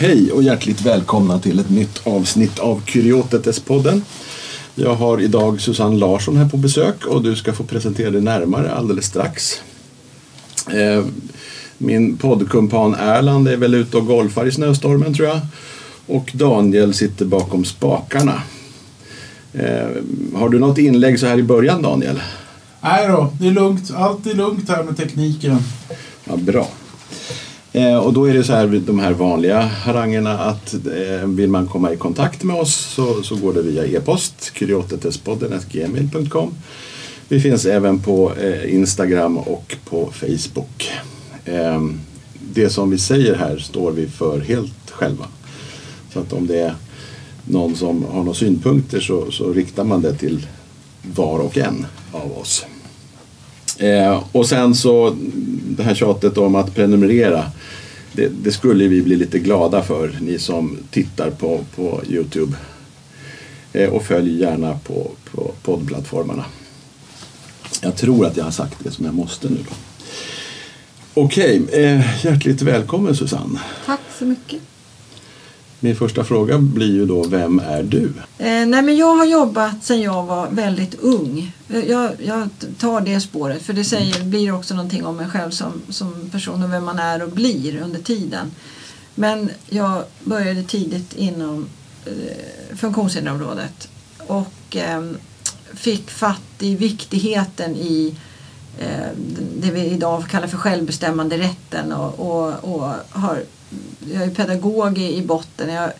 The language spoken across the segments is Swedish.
Hej och hjärtligt välkomna till ett nytt avsnitt av Kuriotetes-podden. Jag har idag Susanne Larsson här på besök och du ska få presentera dig närmare alldeles strax. Eh, min poddkumpan Erland är väl ute och golfar i snöstormen tror jag. Och Daniel sitter bakom spakarna. Eh, har du något inlägg så här i början Daniel? Nej då, det är lugnt. Allt är lugnt här med tekniken. Ja, bra. Eh, och då är det så här de här vanliga harangerna att eh, vill man komma i kontakt med oss så, så går det via e-post, kuriotetespodden.gmail.com. Vi finns även på eh, Instagram och på Facebook. Eh, det som vi säger här står vi för helt själva. Så att om det är någon som har några synpunkter så, så riktar man det till var och en av oss. Eh, och sen så det här tjatet om att prenumerera. Det, det, skulle vi bli lite glada för, ni som tittar på, på Youtube. Eh, och följ gärna på, på poddplattformarna. Jag tror att jag har sagt det som jag måste nu då. Okej, eh, hjärtligt välkommen Susanne. Tack så mycket. Min första fråga blir ju då, vem är du? Eh, nej men jag har jobbat sedan jag var väldigt ung. Eh, jag, jag tar det spåret för det säger, blir också någonting om mig själv som, som person och vem man är och blir under tiden. Men jag började tidigt inom eh, funktionshinderområdet och eh, fick fatt i viktigheten i eh, det vi idag kallar för självbestämmande rätten och, och, och har jag är pedagog i botten. Jag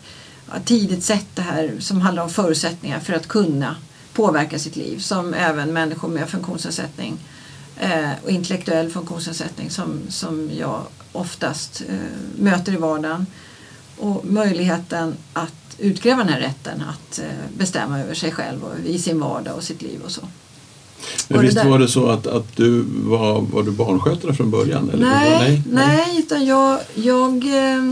har tidigt sett det här som handlar om förutsättningar för att kunna påverka sitt liv som även människor med funktionsnedsättning eh, och intellektuell funktionsnedsättning som, som jag oftast eh, möter i vardagen. Och möjligheten att utkräva den här rätten att eh, bestämma över sig själv och i sin vardag och sitt liv och så. Men visst var det så att, att du var, var du barnskötare från början? Eller? Nej, nej, nej, utan jag, jag eh,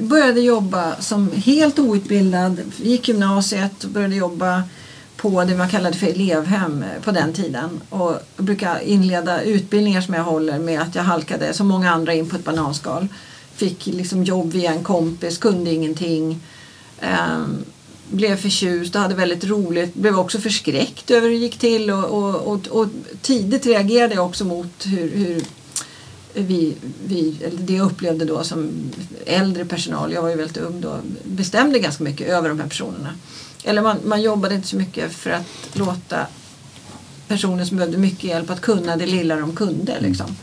började jobba som helt outbildad, gick gymnasiet och började jobba på det man kallade för elevhem på den tiden. Och brukar inleda utbildningar som jag håller med att jag halkade som många andra in på ett bananskal. Fick liksom jobb via en kompis, kunde ingenting. Um, blev förtjust och hade väldigt roligt. Blev också förskräckt över hur det gick till och, och, och, och tidigt reagerade jag också mot hur, hur vi, vi, eller det jag upplevde då som äldre personal, jag var ju väldigt ung då, bestämde ganska mycket över de här personerna. Eller man, man jobbade inte så mycket för att låta personer som behövde mycket hjälp att kunna det lilla de kunde. Liksom.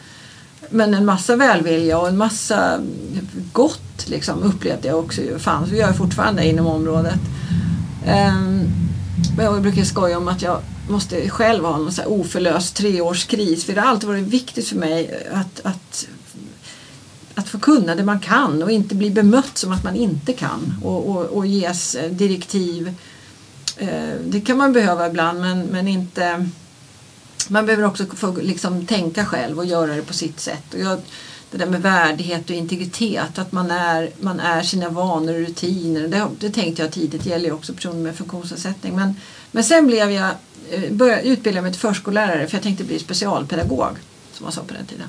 Men en massa välvilja och en massa gott liksom, upplevde jag också fanns och gör fortfarande inom området. Ehm, jag brukar skoja om att jag måste själv ha en så oförlöst treårskris för det har alltid varit viktigt för mig att, att, att få kunna det man kan och inte bli bemött som att man inte kan och, och, och ges eh, direktiv. Ehm, det kan man behöva ibland men, men inte man behöver också få liksom tänka själv och göra det på sitt sätt. Och jag, det där med värdighet och integritet, att man är, man är sina vanor och rutiner. Det, det tänkte jag tidigt, det gäller ju också personer med funktionsnedsättning. Men, men sen blev jag, eh, började utbilda mig till förskollärare för jag tänkte bli specialpedagog, som man sa på den tiden.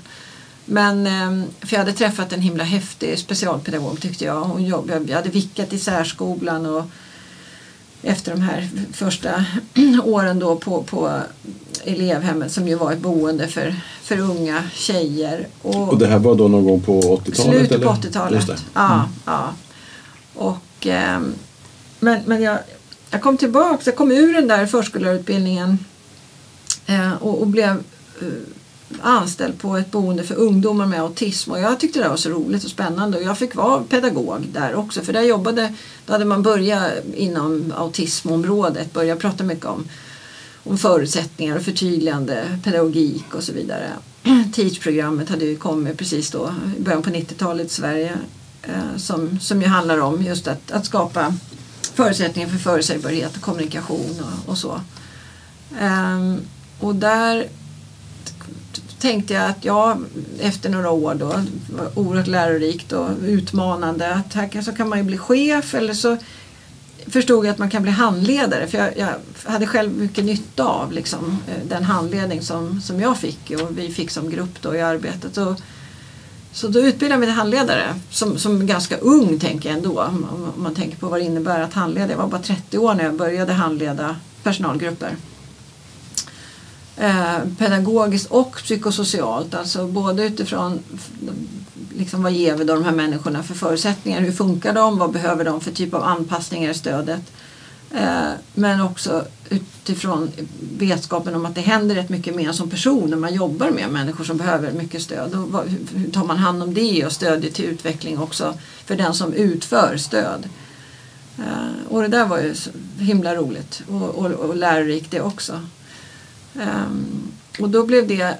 Men, ehm, för jag hade träffat en himla häftig specialpedagog tyckte jag. Hon jobbade, jag hade vickat i särskolan och efter de här första åren då på, på elevhemmet som ju var ett boende för, för unga tjejer. Och, och det här var då någon gång på 80-talet? Slutet på 80-talet. Mm. Ja, ja. Och, eh, men men jag, jag kom tillbaka, jag kom ur den där förskollärarutbildningen eh, och, och blev eh, anställd på ett boende för ungdomar med autism och jag tyckte det var så roligt och spännande och jag fick vara pedagog där också för där jobbade, då hade man börjat inom autismområdet, börjat prata mycket om, om förutsättningar och förtydligande pedagogik och så vidare. Teach-programmet hade ju kommit precis då, i början på 90-talet i Sverige eh, som, som ju handlar om just att, att skapa förutsättningar för förutsägbarhet och kommunikation och, och så. Um, och där tänkte jag att ja, efter några år då, oerhört lärorikt och utmanande, att här så kan man ju bli chef eller så förstod jag att man kan bli handledare för jag, jag hade själv mycket nytta av liksom, eh, den handledning som, som jag fick och vi fick som grupp då i arbetet. Och Så då utbildade jag mig till handledare som, som ganska ung tänker jag ändå. Om, om man tänker på vad det innebär att handleda. Jag var bara 30 år när jag började handleda personalgrupper. Eh, pedagogiskt och psykosocialt. Alltså både utifrån liksom, vad ger vi då de här människorna för förutsättningar? Hur funkar de? Vad behöver de för typ av anpassningar i stödet? Eh, men också utifrån vetskapen om att det händer rätt mycket mer som person när man jobbar med människor som behöver mycket stöd. Och vad, hur tar man hand om det och stödjer till utveckling också för den som utför stöd? Eh, och det där var ju himla roligt och, och, och lärorikt det också. Um, och då blev det,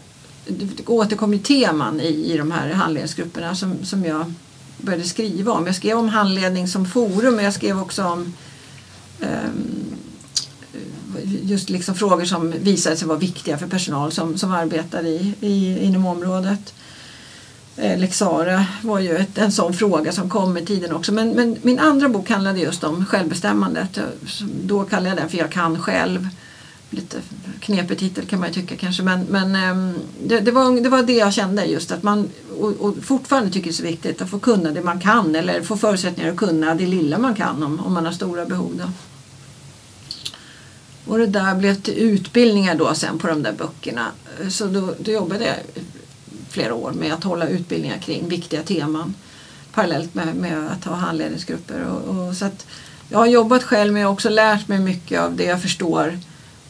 det återkom ju teman i, i de här handledningsgrupperna som, som jag började skriva om. Jag skrev om handledning som forum men jag skrev också om um, just liksom frågor som visade sig vara viktiga för personal som, som arbetar i, i, inom området. Eh, Lexara var ju ett, en sån fråga som kom med tiden också. Men, men, min andra bok handlade just om självbestämmandet. Då kallade jag den för Jag kan själv lite knepig titel kan man ju tycka kanske men, men ehm, det, det, var, det var det jag kände just att man och, och fortfarande tycker det är så viktigt att få kunna det man kan eller få förutsättningar att kunna det lilla man kan om, om man har stora behov. Då. Och det där blev till utbildningar då sen på de där böckerna. Så då, då jobbade jag flera år med att hålla utbildningar kring viktiga teman parallellt med, med att ha handledningsgrupper. Och, och så att jag har jobbat själv men jag har också lärt mig mycket av det jag förstår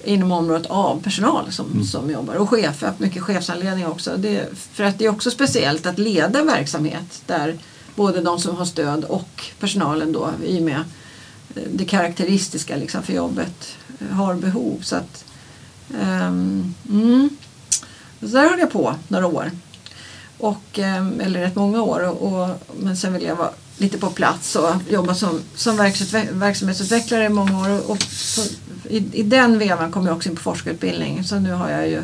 inom området av personal som, mm. som jobbar och chefer, mycket chefsanledning också. Det, för att det är också speciellt att leda verksamhet där både de som har stöd och personalen då i och med eh, det karaktäristiska liksom för jobbet eh, har behov. Så att, um, mm. Så där höll jag på några år. Och, um, eller rätt många år. Och, och, men sen vill jag vara lite på plats och jobba som, som verksamhetsutvecklare i många år. Och, och i, i den vevan kom jag också in på forskarutbildning så nu har jag ju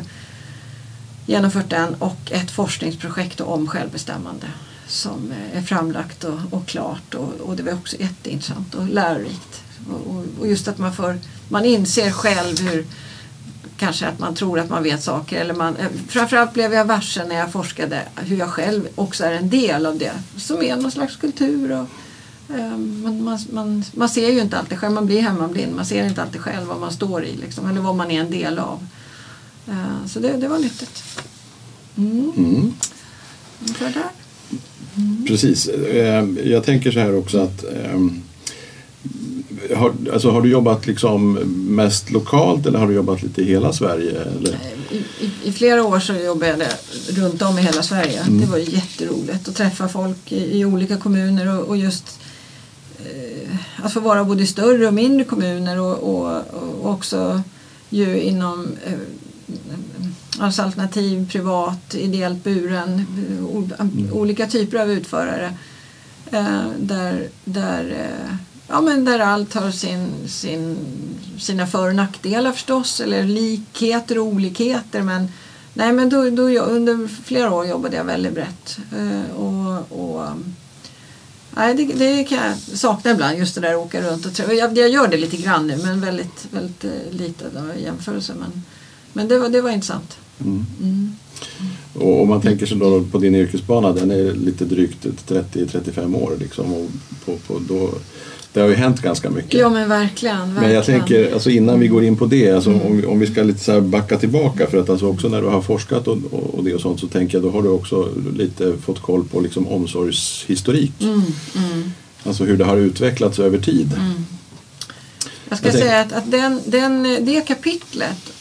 genomfört den och ett forskningsprojekt om självbestämmande som är framlagt och, och klart och, och, det var också jätteintressant och lärorikt. Och, och, just att man, får, man inser själv hur kanske att man tror att man vet saker eller man, eh, framförallt blev jag varse när jag forskade hur jag själv också är en del av det som är någon slags kultur och man, man, man, man, ser ju inte alltid själv, man blir hemmablind, man ser inte alltid själv vad man står i liksom, eller vad man är en del av. Ehm, så det, det var nyttigt. Mm. Mm. Mm. Precis. Ehm, jag tänker så här också att har, alltså, har du jobbat liksom mest lokalt eller har du jobbat lite i hela Sverige? I, i, I, flera år så jobbade jag runt om i hela Sverige. Mm. Det var jätteroligt att träffa folk i, i olika kommuner och, och just att få vara både i större och mindre kommuner och, och, och också ju inom eh, alltså alternativ, privat, ideellt buren, mm. olika typer av utförare. Eh, där, där, ja, men där allt har sin, sin, sina för och nackdelar förstås, eller likheter och olikheter. Men, nej, men då, då, under flera år jobbade jag väldigt brett. och, och Nej, det, det kan jag sakna ibland, just det där att åka runt och träffa. Jag, jag gör det lite grann nu, men väldigt, väldigt eh, lite då, i jämförelse. Men, men det, var, det var intressant. Mm. Mm. Och om man tänker sig då på din yrkesbana, den är lite drygt 30-35 år. Liksom, och på, på, då, det har ju hänt ganska mycket. Ja men verkligen. verkligen. Men jag tänker, alltså innan vi går in på det, alltså, mm. om, vi, om vi ska lite så backa tillbaka för att alltså också när du har forskat och, och det och sånt så tänker jag då har du också lite fått koll på liksom omsorgshistorik. Mm. Mm. Alltså hur det har utvecklats över tid. Mm. Jag ska jag säga att, att den, den, det kapitlet,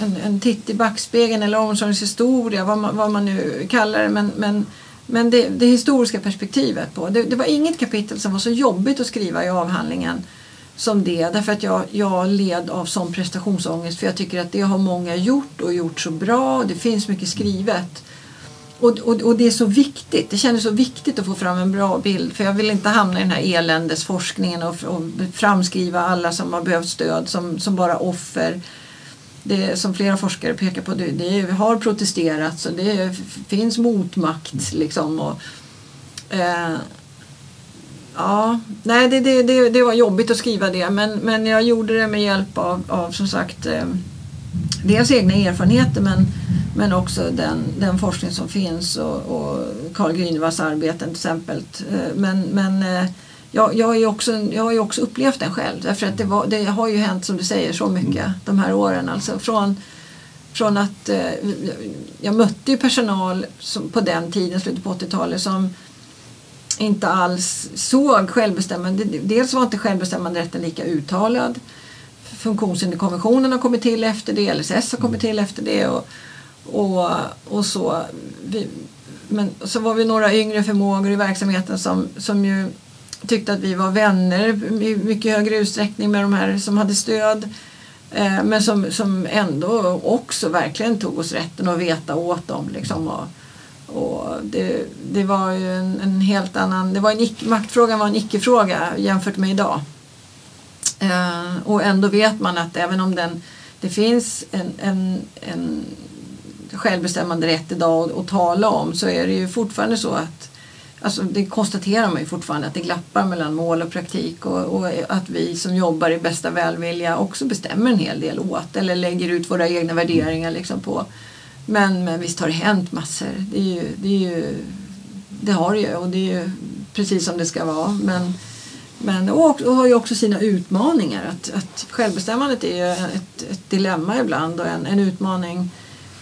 en, en titt i backspegeln eller omsorgshistoria, vad man, vad man nu kallar det, men, men men det, det historiska perspektivet på. Det, det, var inget kapitel som var så jobbigt att skriva i avhandlingen som det. Därför att jag, jag led av sån prestationsångest. För jag tycker att det har många gjort och gjort så bra. Det finns mycket skrivet. Och, och, och det är så viktigt. Det kändes så viktigt att få fram en bra bild. För jag vill inte hamna i den här eländesforskningen och, och framskriva alla som har behövt stöd som, som bara offer det som flera forskare pekar på, det, det har protesterats och det finns motmakt. Liksom, och, eh, ja, nej, det, det, det, det, var jobbigt att skriva det men, men jag gjorde det med hjälp av, av som sagt eh, dels egna erfarenheter men, Men också den, den forskning som finns och, och Carl Grünewalds arbeten till exempel. Eh, men, men eh, jag, jag, har ju också, jag har ju också upplevt den själv. Därför att det, var, det har ju hänt som du säger så mycket de här åren. Alltså från, från att eh, jag mötte ju personal som på den tiden, slutet på 80-talet, som inte alls såg självbestämmande. Dels var inte självbestämmanderätten lika uttalad. Funktionshinderkonventionen har kommit till efter det, LSS har kommit till efter det. Och, och, och så. Vi, men så var vi några yngre förmågor i verksamheten som, som ju tyckte att vi var vänner i mycket högre utsträckning med de här som hade stöd. Eh, men som, som ändå också verkligen tog oss rätten att veta åt dem. Liksom, och, och det, det var ju en, en helt annan... Det var en icke, maktfrågan var en icke-fråga jämfört med idag. Eh, och ändå vet man att även om den, det finns en, en, en självbestämmande rätt idag att, att tala om så är det ju fortfarande så att Alltså det konstaterar man ju fortfarande att det glappar mellan mål och praktik och, och, att vi som jobbar i bästa välvilja också bestämmer en hel del åt eller lägger ut våra egna värderingar liksom på. Men, men visst har det hänt massor. Det, är ju, det, är ju, det har det ju och det är ju precis som det ska vara. Men, men, och, och har ju också sina utmaningar. Att, att självbestämmandet är ju ett, ett dilemma ibland och en, en utmaning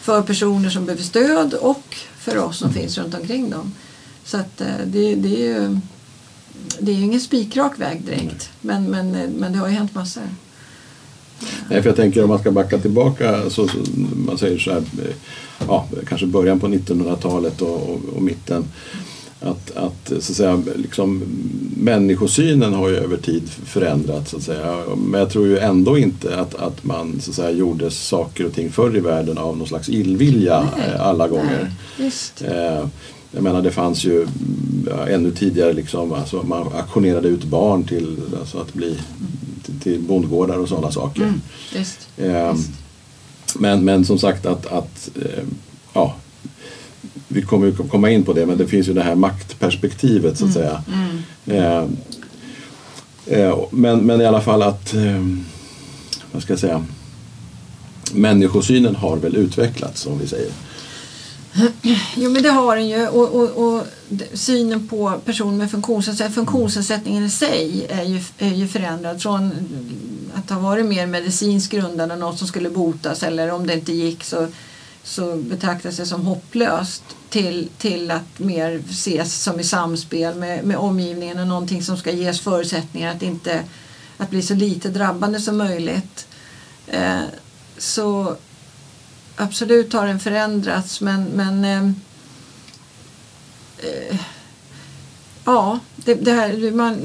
för personer som behöver stöd och för oss som finns runt omkring dem. Så att eh, det, det är ju det är ju ingen spikrak väg direkt men, men, men det har ju hänt massor. Nej, för jag tänker om man ska backa tillbaka, så, så man säger så här, eh, ja, kanske början på 1900-talet och, och, och mitten. Att, att, så att säga, liksom, människosynen har ju över tid förändrats. Så att säga. Men jag tror ju ändå inte att, att man så att säga, gjorde saker och ting förr i världen av någon slags illvilja Nej, eh, alla gånger. Nej, just. Eh, jag menar det fanns ju ja, ännu tidigare liksom, alltså man auktionerade ut barn till alltså att bli till, till bondgårdar och sådana saker. Mm, just. Eh, Visst. men, men som sagt att, att eh, ja, vi kommer ju komma in på det men det finns ju det här maktperspektivet så att säga. Mm. Eh, eh, men, men i alla fall att, eh, vad ska jag säga, människosynen har väl utvecklats om vi säger. Jo men det har den ju och, och, och synen på personer med funktionsnedsättning, funktionsnedsättningen i sig är ju, är ju förändrad från att ha varit mer medicinskt grundad och något som skulle botas eller om det inte gick så, så betraktas det som hopplöst till, till att mer ses som i samspel med, med omgivningen och någonting som ska ges förutsättningar att inte att bli så lite drabbande som möjligt. Eh, så absolut har den förändrats men, men eh, eh, ja, det, det här, man,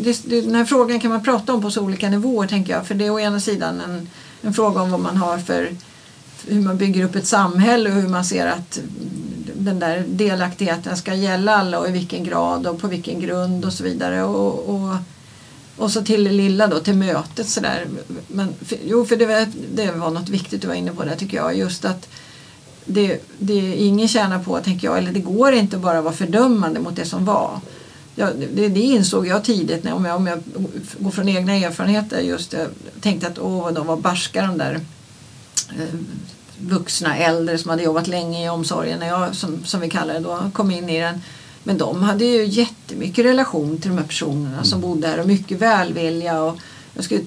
det, det, den här frågan kan man prata om på så olika nivåer tänker jag. För det är å ena sidan en, en fråga om vad man har för hur man bygger upp ett samhälle och hur man ser att den där delaktigheten ska gälla alla och i vilken grad och på vilken grund och så vidare. Och, och, och så till det lilla då, till mötet sådär. Men, för, jo, för det var, det var något viktigt du var inne på där tycker jag. Just att det, det ingen tjänar på, tänker jag, eller det går inte att bara vara fördömande mot det som var. Ja, det, det insåg jag tidigt, när, om, jag, om jag går från egna erfarenheter. Just, jag tänkte att åh, vad de var barska de där vuxna äldre som hade jobbat länge i omsorgen, när jag, som, som vi kallar det då, kom in i den. Men de hade ju jättemycket relation till de här personerna som bodde här och mycket välvilja. Och jag skulle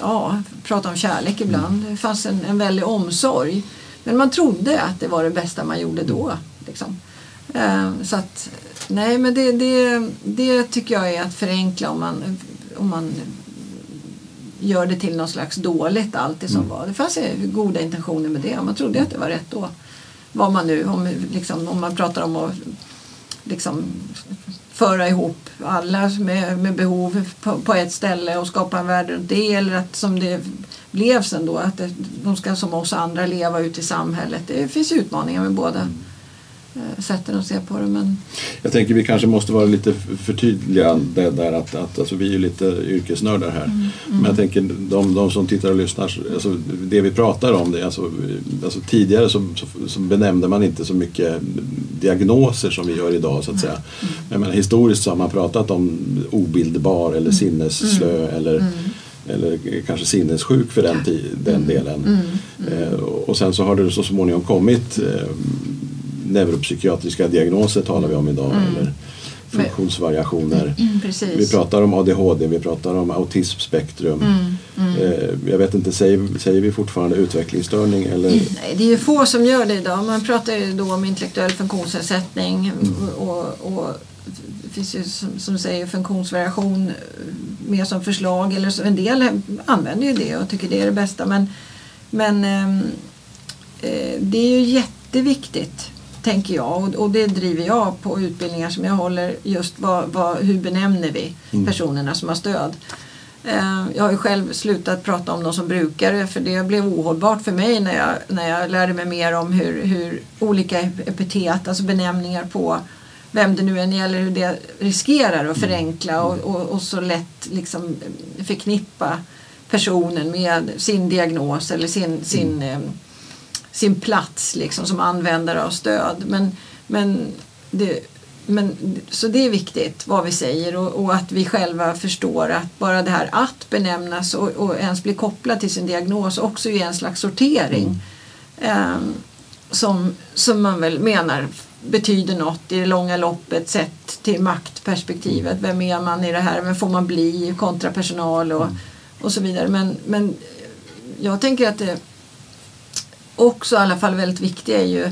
ja, prata om kärlek ibland. Det fanns en, en väldig omsorg. Men man trodde att det var det bästa man gjorde då. Liksom. Eh, så att, nej men det, det, det tycker jag är att förenkla om man, om man gör det till något slags dåligt allt det som var. Det fanns goda intentioner med det. Man trodde att det var rätt då. Vad man nu, om, liksom, om man pratar om att liksom, föra ihop alla med, med behov på, på ett ställe och skapa en värld runt det eller att som det blev sen då att det, de ska som oss andra leva ute i samhället. Det finns utmaningar med båda eh, sätten att se på det. Men Jag tänker vi kanske måste vara lite förtydligande där att, att alltså, vi är ju lite yrkesnördar här. Men jag tänker de, de som tittar och lyssnar, alltså, det vi pratar om, det, alltså, alltså, tidigare så, så, så benämnde man inte så mycket diagnoser som vi gör idag så att säga. Jag menar, historiskt så har man pratat om obildbar eller sinnesslö eller eller kanske sinnessjuk för den, den delen. Eh, och sen så har det så småningom kommit eh, neuropsykiatriska diagnoser talar vi om idag. Eller funktionsvariationer. Vi Precis. pratar om ADHD, vi pratar om autismspektrum. Eh, jag vet inte, säger, säger vi fortfarande utvecklingsstörning eller? Nej, det är ju få som gör det idag. Man pratar ju då om intellektuell funktionsnedsättning och, och det finns ju som, som säger funktionsvariation mer som förslag. Eller så, en del använder ju det och tycker det är det bästa. Men, men ehm, eh, det är ju jätteviktigt tänker jag. Och, och det driver jag på utbildningar som jag håller. Just vad, vad, hur benämner vi personerna som har stöd. Eh, Jag har ju själv slutat prata om dem som brukare för det blev ohållbart för mig när jag, när jag lärde mig mer om hur, hur olika epitet, alltså benämningar på vem det nu än gäller, hur det riskerar att förenkla och, och, och så lätt liksom förknippa personen med sin diagnos eller sin, sin, eh, sin plats liksom, som användare av stöd. Men, men det, men, så det är viktigt vad vi säger och, och att vi själva förstår att bara det här att benämnas och, och ens bli kopplad till sin diagnos också är en slags sortering. Ehm, som, som man väl menar betyder något i det långa loppet sett till maktperspektivet. Vem är man i det här? Vem får man bli kontra personal och, och så vidare. Men, men jag tänker att det också i alla fall väldigt viktiga är ju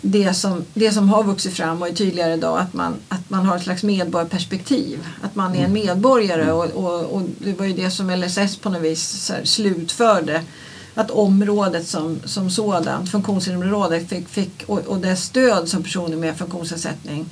det som, det som har vuxit fram och är tydligare idag att man, att man har ett slags medborgarperspektiv. Att man är en medborgare och, och, och det var ju det som LSS på något vis slutförde. Att området som, som sådant, funktionshinderområdet fick, fick, och, och det stöd som personer med funktionsnedsättning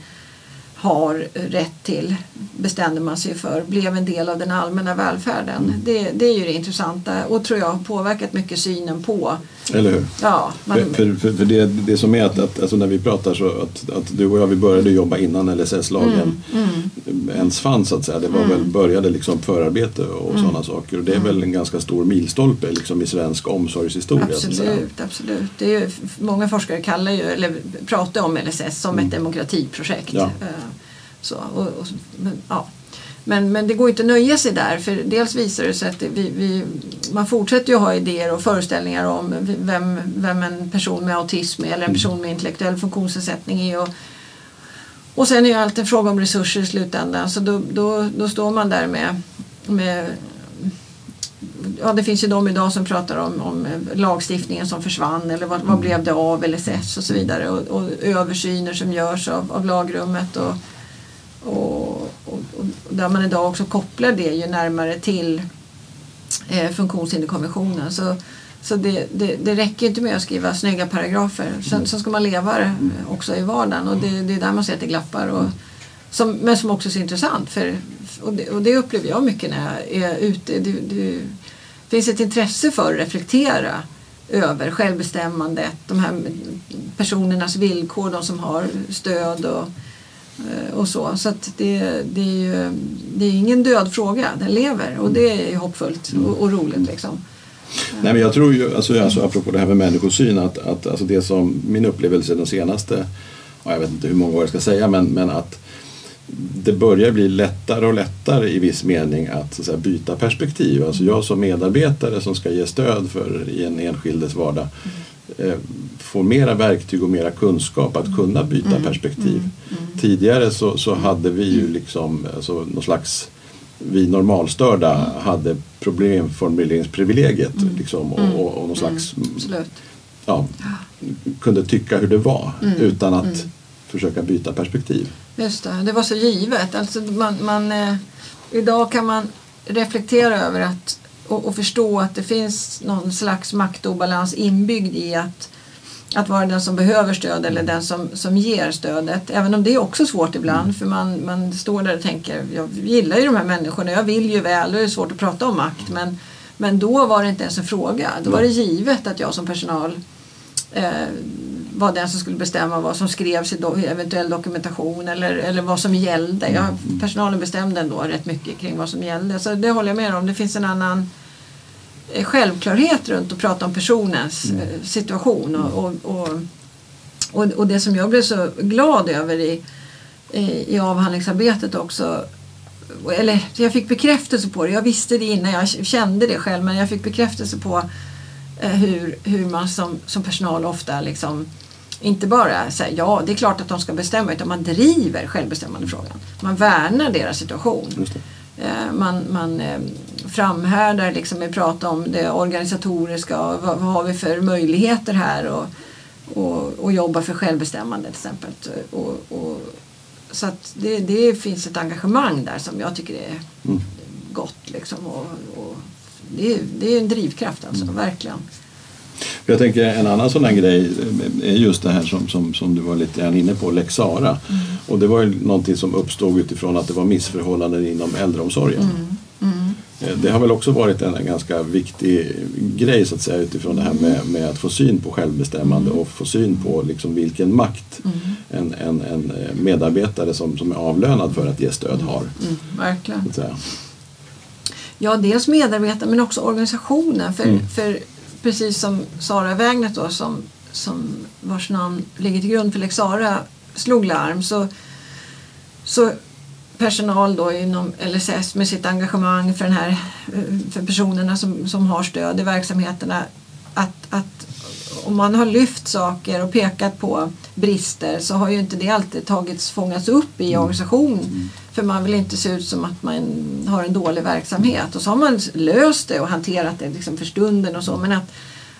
har rätt till bestämde man sig för blev en del av den allmänna välfärden. Det, det är ju det intressanta och tror jag har påverkat mycket synen på Eller hur? ja, man, För, för, för, det, det som är att, att alltså när vi pratar så att, att du och jag vi började jobba innan LSS-lagen Mm, ens fanns så att säga. Det var väl, började liksom förarbete och Mm. sådana saker. Och det är väl en ganska stor milstolpe liksom i svensk omsorgshistoria. Absolut, absolut. Det är ju, många forskare kallar ju, eller pratar om LSS som ett demokratiprojekt. Ja. Eh, Så, och, och, men, ja. Men, men det går inte att nöja sig där för dels visar det sig att det, vi, vi, man fortsätter ju ha idéer och föreställningar om vem, vem en person med autism är eller en person med intellektuell funktionsnedsättning är. Och, och sen är ju allt en fråga om resurser i slutändan så då, då, då står man där med, med ja, det finns ju de idag som pratar om, om lagstiftningen som försvann eller vad, vad blev det av LSS och så vidare och, och översyner som görs av, av lagrummet och, och, och, och där man idag också kopplar det ju närmare till eh, funktionshinderkonventionen. Så, så det, det, det räcker inte med att skriva snygga paragrafer. Sen, sen ska man leva det också i vardagen och det, det är där man ser att det glappar. Och, som, men som också är så intressant. För, och, det, och det upplever jag mycket när jag är ute. Det, det finns ett intresse för att reflektera över självbestämmandet, de här personernas villkor, de som har stöd och, och så. Så det, det, är ju, det är ingen död fråga, den lever och det är hoppfullt och, och roligt. Liksom. Nej, men jag tror ju, alltså, alltså, apropå det här med människosyn, att, att alltså, det som min upplevelse de senaste, ja, jag vet inte hur många år jag ska säga, men, men att det börjar bli lättare och lättare i viss mening att, så att säga, byta perspektiv. Alltså jag som medarbetare som ska ge stöd för i en enskildes vardag eh, får mera verktyg och mera kunskap att kunna byta perspektiv. Tidigare så, så hade vi ju liksom alltså, någon slags vi normalstörda hade problemformuleringsprivilegiet liksom, och, och, och någon slags ja, kunde tycka hur det var utan att försöka byta perspektiv. Just det, det var så givet. Alltså man, man, eh, idag kan man reflektera över att och, och förstå att det finns någon slags maktobalans inbyggd i att, att vara den som behöver stöd eller den som, som ger stödet. Även om det är också svårt ibland för man, man står där och tänker jag gillar ju de här människorna, jag vill ju väl, då är det svårt att prata om makt. Men, men då var det inte ens en fråga. Då var det givet att jag som personal eh, var den som skulle bestämma vad som skrevs i do eventuell dokumentation eller, eller vad som gällde. Jag, personalen bestämde ändå rätt mycket kring vad som gällde. Så det håller jag med om. Det finns en annan eh, självklarhet runt att prata om personens eh, situation. Och, och, och, och, och det som jag blev så glad över i, i, i avhandlingsarbetet också eller jag fick bekräftelse på det. Jag visste det innan, jag kände det själv men jag fick bekräftelse på eh, hur, hur man som, som personal ofta liksom inte bara säger ja, det är klart att de ska bestämma utan man driver självbestämmandefrågan. Man värnar deras situation. Eh, Man, man eh, framhärdar liksom med att prata om det organisatoriska och vad, vad har vi för möjligheter här och, och, och jobba för självbestämmande till exempel. Och, och, så att det, det finns ett engagemang där som jag tycker är Mm. gott. Liksom, och, och det, är, det är en drivkraft alltså, verkligen. Jag tänker en annan sån här grej är just det här som, som, som du var lite grann inne på, Lex Sara. Och det var ju någonting som uppstod utifrån att det var missförhållanden inom äldreomsorgen. Eh, Det har väl också varit en, ganska viktig grej så att säga utifrån det här med, med att få syn på självbestämmande och få syn på liksom vilken makt en, en, en eh, medarbetare som, som är avlönad för att ge stöd har. Mm, verkligen. Ja, dels medarbetare men också organisationen. För, Mm. för precis som Sara Wägnert då, som, som vars namn ligger till grund för Lex Sara slog larm så, så personal då inom LSS med sitt engagemang för, den här, för personerna som, som har stöd i verksamheterna att, att om man har lyft saker och pekat på brister så har ju inte det alltid tagits, fångats upp i organisation. För man vill inte se ut som att man har en dålig verksamhet. Och så har man löst det och hanterat det liksom för stunden och så. Men att,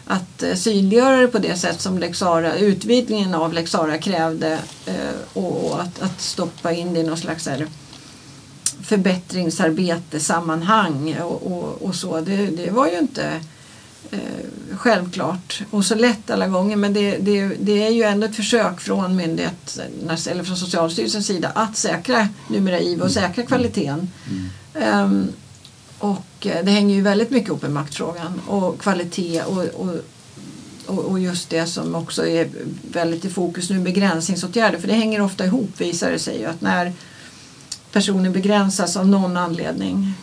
att eh, synliggöra det på det sätt som Lex Sara, utvidgningen av Lex Sara krävde eh, och, att, att stoppa in det i någon slags här, förbättringsarbete, sammanhang och, och, och så. Det, det var ju inte eh, självklart och så lätt alla gånger men det, det, det är ju ändå ett försök från myndigheternas eller från Socialstyrelsens sida att säkra numera IVO och säkra kvaliteten. Ehm, och eh, det hänger ju väldigt mycket ihop med maktfrågan och kvalitet och, och, och, och just det som också är väldigt i fokus nu, begränsningsåtgärder. För det hänger ofta ihop visar det sig ju att när personen begränsas av någon anledning,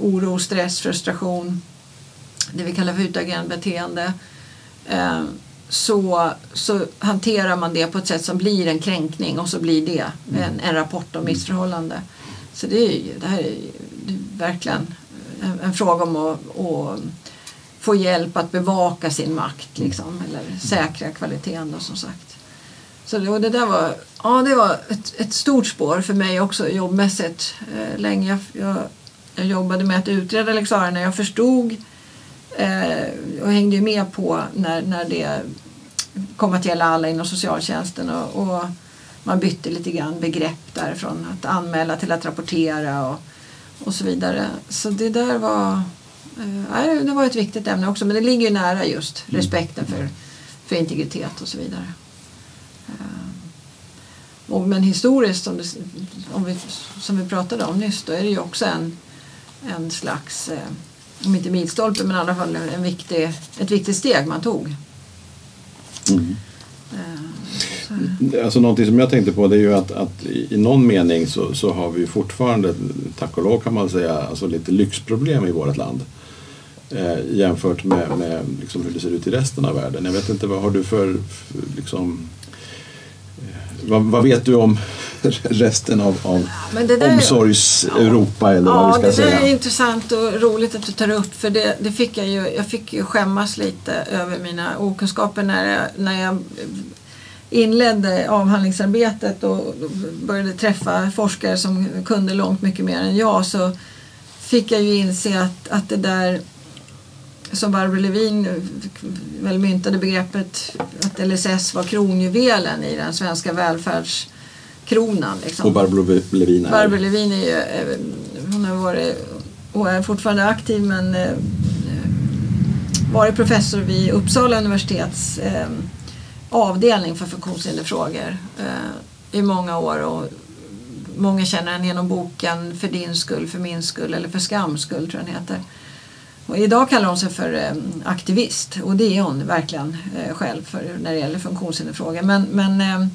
oro, stress, frustration, det vi kallar för utagerande beteende, eh, så, så hanterar man det på ett sätt som blir en kränkning och så blir det en, en rapport om missförhållande. Så det, är, ju- det här är ju det är verkligen en, en fråga om att, att få hjälp att bevaka sin makt liksom, eller säkra kvaliteten då, som sagt. Så det, och det där var, ja, det var ett, ett stort spår för mig också jobbmässigt. Eh, länge jag, jag, jag jobbade med att utreda Lex när jag förstod eh, och hängde ju med på när, när det kom att gälla alla inom socialtjänsten och, och man bytte lite grann begrepp därifrån att anmäla till att rapportera och, och så vidare. Så det där var, eh, det var ett viktigt ämne också men det ligger ju nära just respekten för, för integritet och så vidare. Eh, Och, men historiskt, som, det, om vi, som vi pratade om nyss, då är det ju också en, en slags, eh, om inte milstolpe, men i alla fall en viktig, ett viktigt steg man tog. Mm. Eh, så, Alltså någonting som jag tänkte på det är ju att, att i i någon mening så, så har vi fortfarande, tack och lov kan man säga, alltså lite lyxproblem i vårt land. Eh, jämfört med, med liksom hur det ser ut i resten av världen. Jag vet inte, vad har du för, för liksom, eh, vad, vad vet du om resten av, av det omsorgs-Europa eller vad Ja, vi ska det säga? är intressant och roligt att du tar upp för det, det fick jag ju, jag fick ju skämmas lite över mina okunskaper när jag, när jag inledde avhandlingsarbetet och började träffa forskare som kunde långt mycket mer än jag så fick jag ju inse att, att det där som Barbro Levin väl myntade begreppet att LSS var kronjuvelen i den svenska välfärdskronan. Liksom. Och Barbro Levin är... Barbro Levin är ju, eh, hon har varit och är fortfarande aktiv men eh, varit professor vid Uppsala universitets eh, avdelning för funktionshinderfrågor eh, i många år och många känner henne genom boken För din skull, för min skull eller För skams skull tror jag den heter. Och idag kallar hon sig för eh, aktivist och det är hon verkligen eh, själv för, när det gäller funktionshinderfrågor. Men, men eh, eh,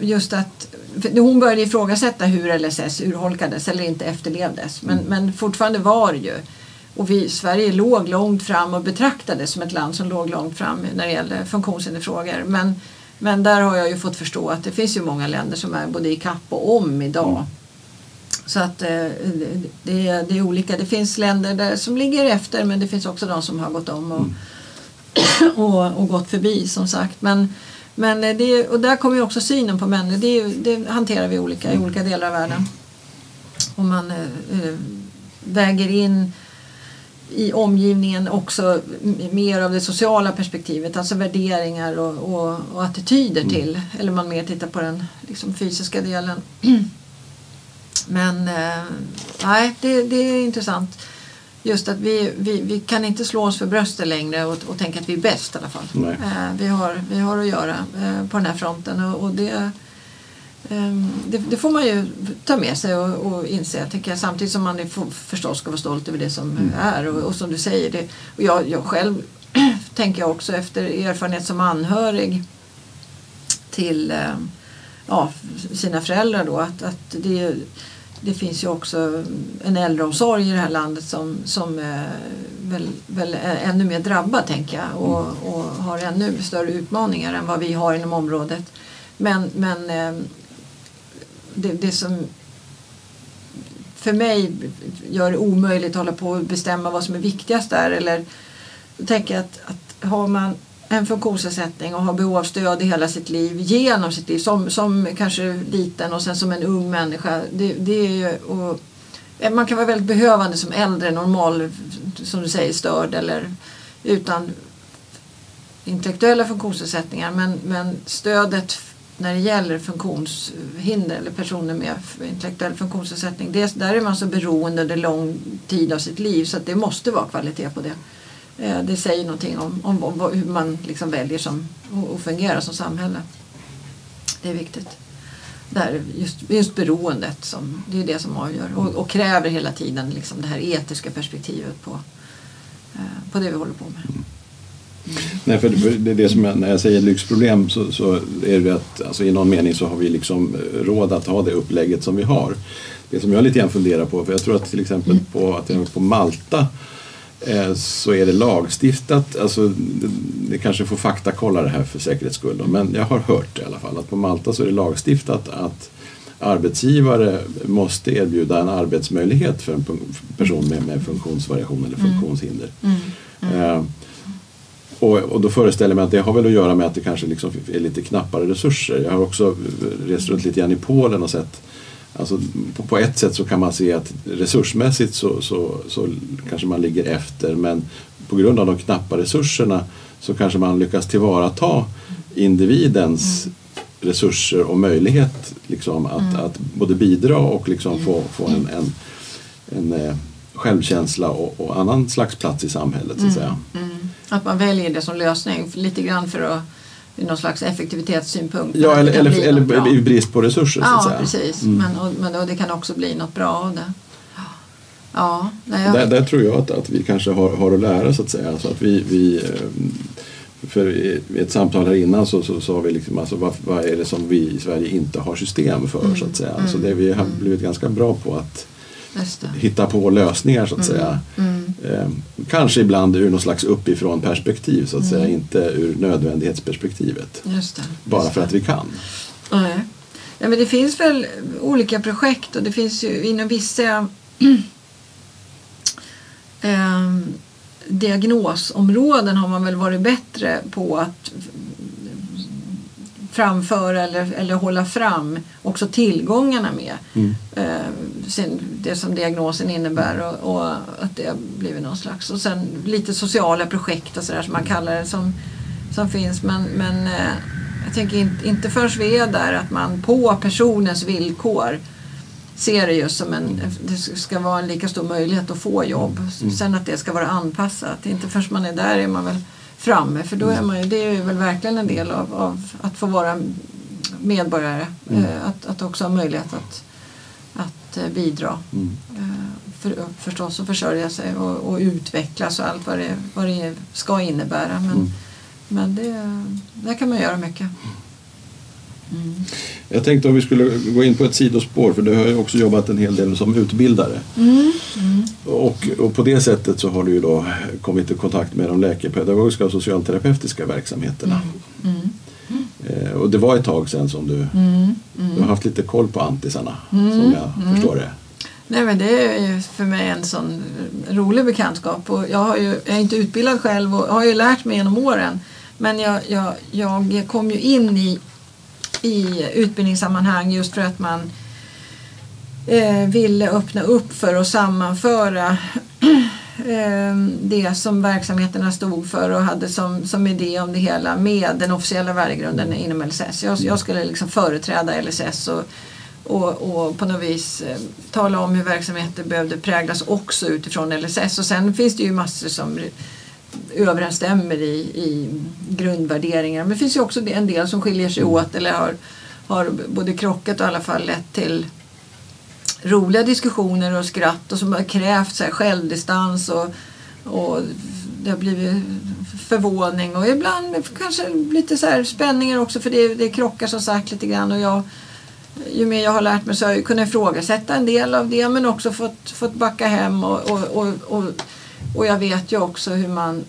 just att hon började ifrågasätta hur LSS urholkades eller inte efterlevdes. Men, men fortfarande var det ju. Och vi, Sverige låg långt fram och betraktades som ett land som låg långt fram när det gällde funktionshinderfrågor. Men Men där har jag ju fått förstå att det finns ju många länder som är både i kapp och om idag. Mm. Så att eh, det, är, det är olika. Det finns länder där, som ligger efter men det finns också de som har gått om och, och, och gått förbi som sagt. Men, men eh, det, och där kommer ju också synen på människor. Det, det hanterar vi olika i olika delar av världen. Och man eh, eh, väger in i omgivningen också mer av det sociala perspektivet, alltså värderingar och, och, och attityder till. Eller man mer tittar på den liksom, fysiska delen. Men eh, nej, det, det är intressant. Just att vi, vi, vi kan inte slå oss för bröstet längre och, och tänka att vi är bäst i alla fall. Eh, vi, har, vi har att göra eh, på den här fronten och, och det, Ehm, Det, det får man ju ta med sig och, och inse, tänker jag, samtidigt som man är, för- förstås ska vara stolt över det som är. Och, och som du säger, det, och jag, jag själv tänker jag också efter erfarenhet som anhörig till eh, ja, sina föräldrar då, att, att det, det finns ju också en äldreomsorg i det här landet som, som eh, väl, väl är ännu mer drabbad tänker jag och, och har ännu större utmaningar än vad vi har inom området. Men, men eh, det, det som för mig gör det omöjligt att hålla på och bestämma vad som är viktigast där. Eller jag tänker att, att har man en funktionsnedsättning och har behov av stöd i hela sitt liv, genom sitt liv, som, som kanske liten och sen som en ung människa. Det, det är ju, och, eh, man kan vara väldigt behövande som äldre, normal, som du säger, störd eller utan intellektuella funktionsnedsättningar. Men, men stödet när det gäller funktionshinder eller personer med intellektuell funktionsnedsättning, det, där är man så beroende under lång tid av sitt liv så att det måste vara kvalitet på det. Eh, Det säger någonting om, om, om hur man liksom väljer som, och, och fungerar som samhälle. Det är viktigt. Där just, just beroendet, som, det är det som avgör och, och kräver hela tiden liksom det här etiska perspektivet på, eh, på det vi håller på med. Nej, för det är det som jag, när jag säger lyxproblem så, så är det att alltså, i någon mening så har vi liksom eh, råd att ha det upplägget som vi har. Det som jag lite grann funderar på, för jag tror att till exempel på, att på Malta så är det lagstiftat, alltså det kanske får faktakolla det här för säkerhets skull, men jag har hört i alla fall att på Malta så är det lagstiftat att arbetsgivare måste erbjuda en arbetsmöjlighet för en person med, med funktionsvariation eller funktionshinder. Eh, och, och då föreställer jag mig att det har väl att göra med att det kanske liksom är lite knappare resurser. Jag har också rest runt lite grann i Polen och sett Alltså, på, på ett sätt så kan man se att resursmässigt så, så, så kanske man ligger efter men på grund av de knappa resurserna så kanske man lyckas tillvarata individens resurser och möjlighet liksom, att, att både bidra och liksom få, få en, en, en eh, självkänsla och, och annan slags plats i samhället. Så att säga. Mm. Att man väljer det som lösning lite grann för att ur någon slags effektivitetssynpunkt. Ja, eller, eller, eller i brist på resurser så att Ja, säga. precis. Mm. Men, och, men och det kan också bli något bra av det. Ja, nej, Där, där tror jag att, att vi kanske har, har att lära så att säga. Alltså att vi, vi, eh, för i ett samtal här innan så så sa vi liksom alltså vad, vad är det som vi i Sverige inte har system för så att säga. Alltså det vi har blivit ganska bra på att. Hitta på på så att säga. Mm. Eh, kanske ibland ur någon slags uppifrån perspektiv så att Mm. säga, inte ur nödvändighetsperspektivet. Just det. Bara just för det. att vi kan. Nej. Ja, men det finns väl olika projekt och det finns ju inom vissa ehm, diagnosområden har man väl varit bättre på att framföra eller, eller hålla fram också tillgångarna med Mm. eh, sin, det som diagnosen innebär och, och att det har blivit någon slags och sen lite sociala projekt och sådär som man kallar det som, som finns men, men eh, jag tänker inte, inte förrän vi är där att man på personens villkor ser det just som en, det ska vara en lika stor möjlighet att få jobb. Sen att det ska vara anpassat. Inte förrän man är där är man väl framme. För då är man ju, det är väl verkligen en del av, av att få vara medborgare. Eh, att, att också ha möjlighet att, att eh, bidra. Mm. Eh, för, förstås att försörja sig och, och utvecklas och allt vad det, vad det ska innebära. Men, Mm. men det, där kan man göra mycket. Mm. Jag tänkte om vi skulle gå in på ett sidospår för du har ju också jobbat en hel del som utbildare. Mm. Och, och på det sättet så har du ju då kommit i kontakt med de läkepedagogiska och socialterapeutiska verksamheterna. Mm. Eh, och det var ett tag sedan som du, Mm, du har haft lite koll på antisarna som jag förstår det. Nej men det är ju för mig en sån rolig bekantskap och jag, har ju, jag är inte utbildad själv och har ju lärt mig genom åren. Men jag, jag, jag kom ju in i, i utbildningssammanhang just för att man eh, ville öppna upp för och sammanföra eh, det som verksamheterna stod för och hade som, som idé om det hela med den officiella värdegrunden inom LSS. Jag, jag skulle liksom företräda LSS och, och, och på något vis eh, tala om hur verksamheter behövde präglas också utifrån LSS. Och sen finns det ju massor som överensstämmer i, i grundvärderingar. Men det finns ju också en del som skiljer sig åt eller har, har både krockat och i alla fall lett till roliga diskussioner och skratt och som har krävt så här, självdistans och, och det har blivit förvåning och ibland kanske lite så här spänningar också för det, det krockar som sagt lite grann och jag ju mer jag har lärt mig så har jag kunnat ifrågasätta en del av det men också fått, fått backa hem och, och, och, och, och jag vet ju också hur man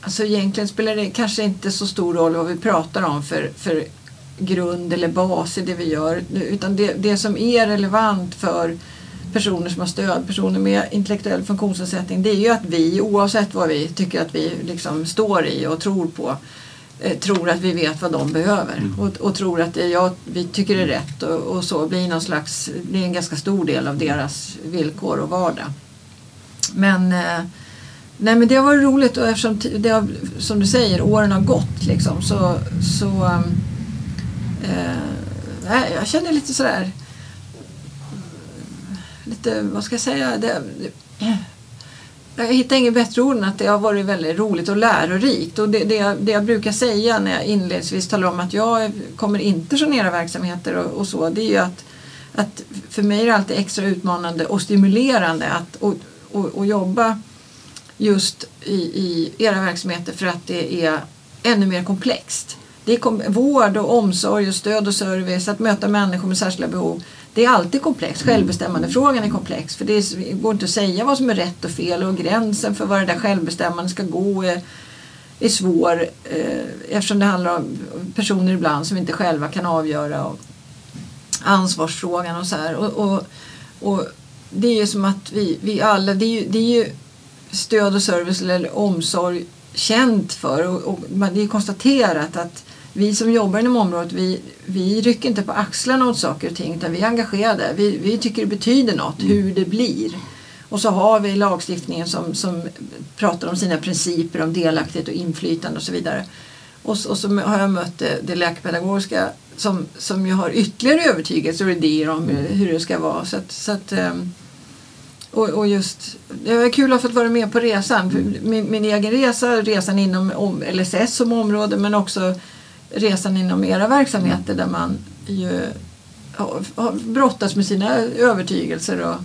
Alltså egentligen spelar det kanske inte så stor roll vad vi pratar om för, för grund eller bas i det vi gör. Utan det, det som är relevant för personer som har stöd, personer med intellektuell funktionsnedsättning, det är ju att vi oavsett vad vi tycker att vi liksom står i och tror på, eh, tror att vi vet vad de behöver och, och tror att det jag, vi tycker är rätt och, och så blir någon slags, blir en ganska stor del av deras villkor och vardag. Men eh, Nej men det har varit roligt och eftersom det har, som du säger, åren har gått liksom så, så eh, eh jag känner lite sådär lite, vad ska jag säga, det, jag hittar inget bättre ord än att det har varit väldigt roligt och lärorikt. Och det, det, jag, det jag brukar säga när jag inledningsvis talar om att jag kommer inte sanera verksamheter och, och så, det är ju att, att för mig är det alltid extra utmanande och stimulerande att och, och, och jobba just i, i era verksamheter för att det är ännu mer komplext. Det är kom, vård och omsorg och stöd och service, att möta människor med särskilda behov. Det är alltid komplext. Självbestämmandefrågan är komplex för det är, går inte att säga vad som är rätt och fel och gränsen för var det där självbestämmandet ska gå är, är svår eh, eftersom det handlar om personer ibland som inte själva kan avgöra och ansvarsfrågan och så här. Och, och, och det är ju som att vi, vi alla, det är ju, det är ju stöd och service eller omsorg känt för och, och det är konstaterat att vi som jobbar inom området vi, vi rycker inte på axlarna åt saker och ting utan vi är engagerade. Vi, vi tycker det betyder något hur det blir. Och så har vi lagstiftningen som, som pratar om sina principer om delaktighet och inflytande och så vidare. Och, och så har jag mött det, det läkepedagogiska som, som ju har ytterligare övertygelse och idéer om hur, hur det ska vara. Så att, så att, ehm, och, och just, det var kul att ha fått vara med på resan. För Min, min egen resa, resan inom om, LSS som område men också resan inom era verksamheter där man ju har brottats med sina övertygelser och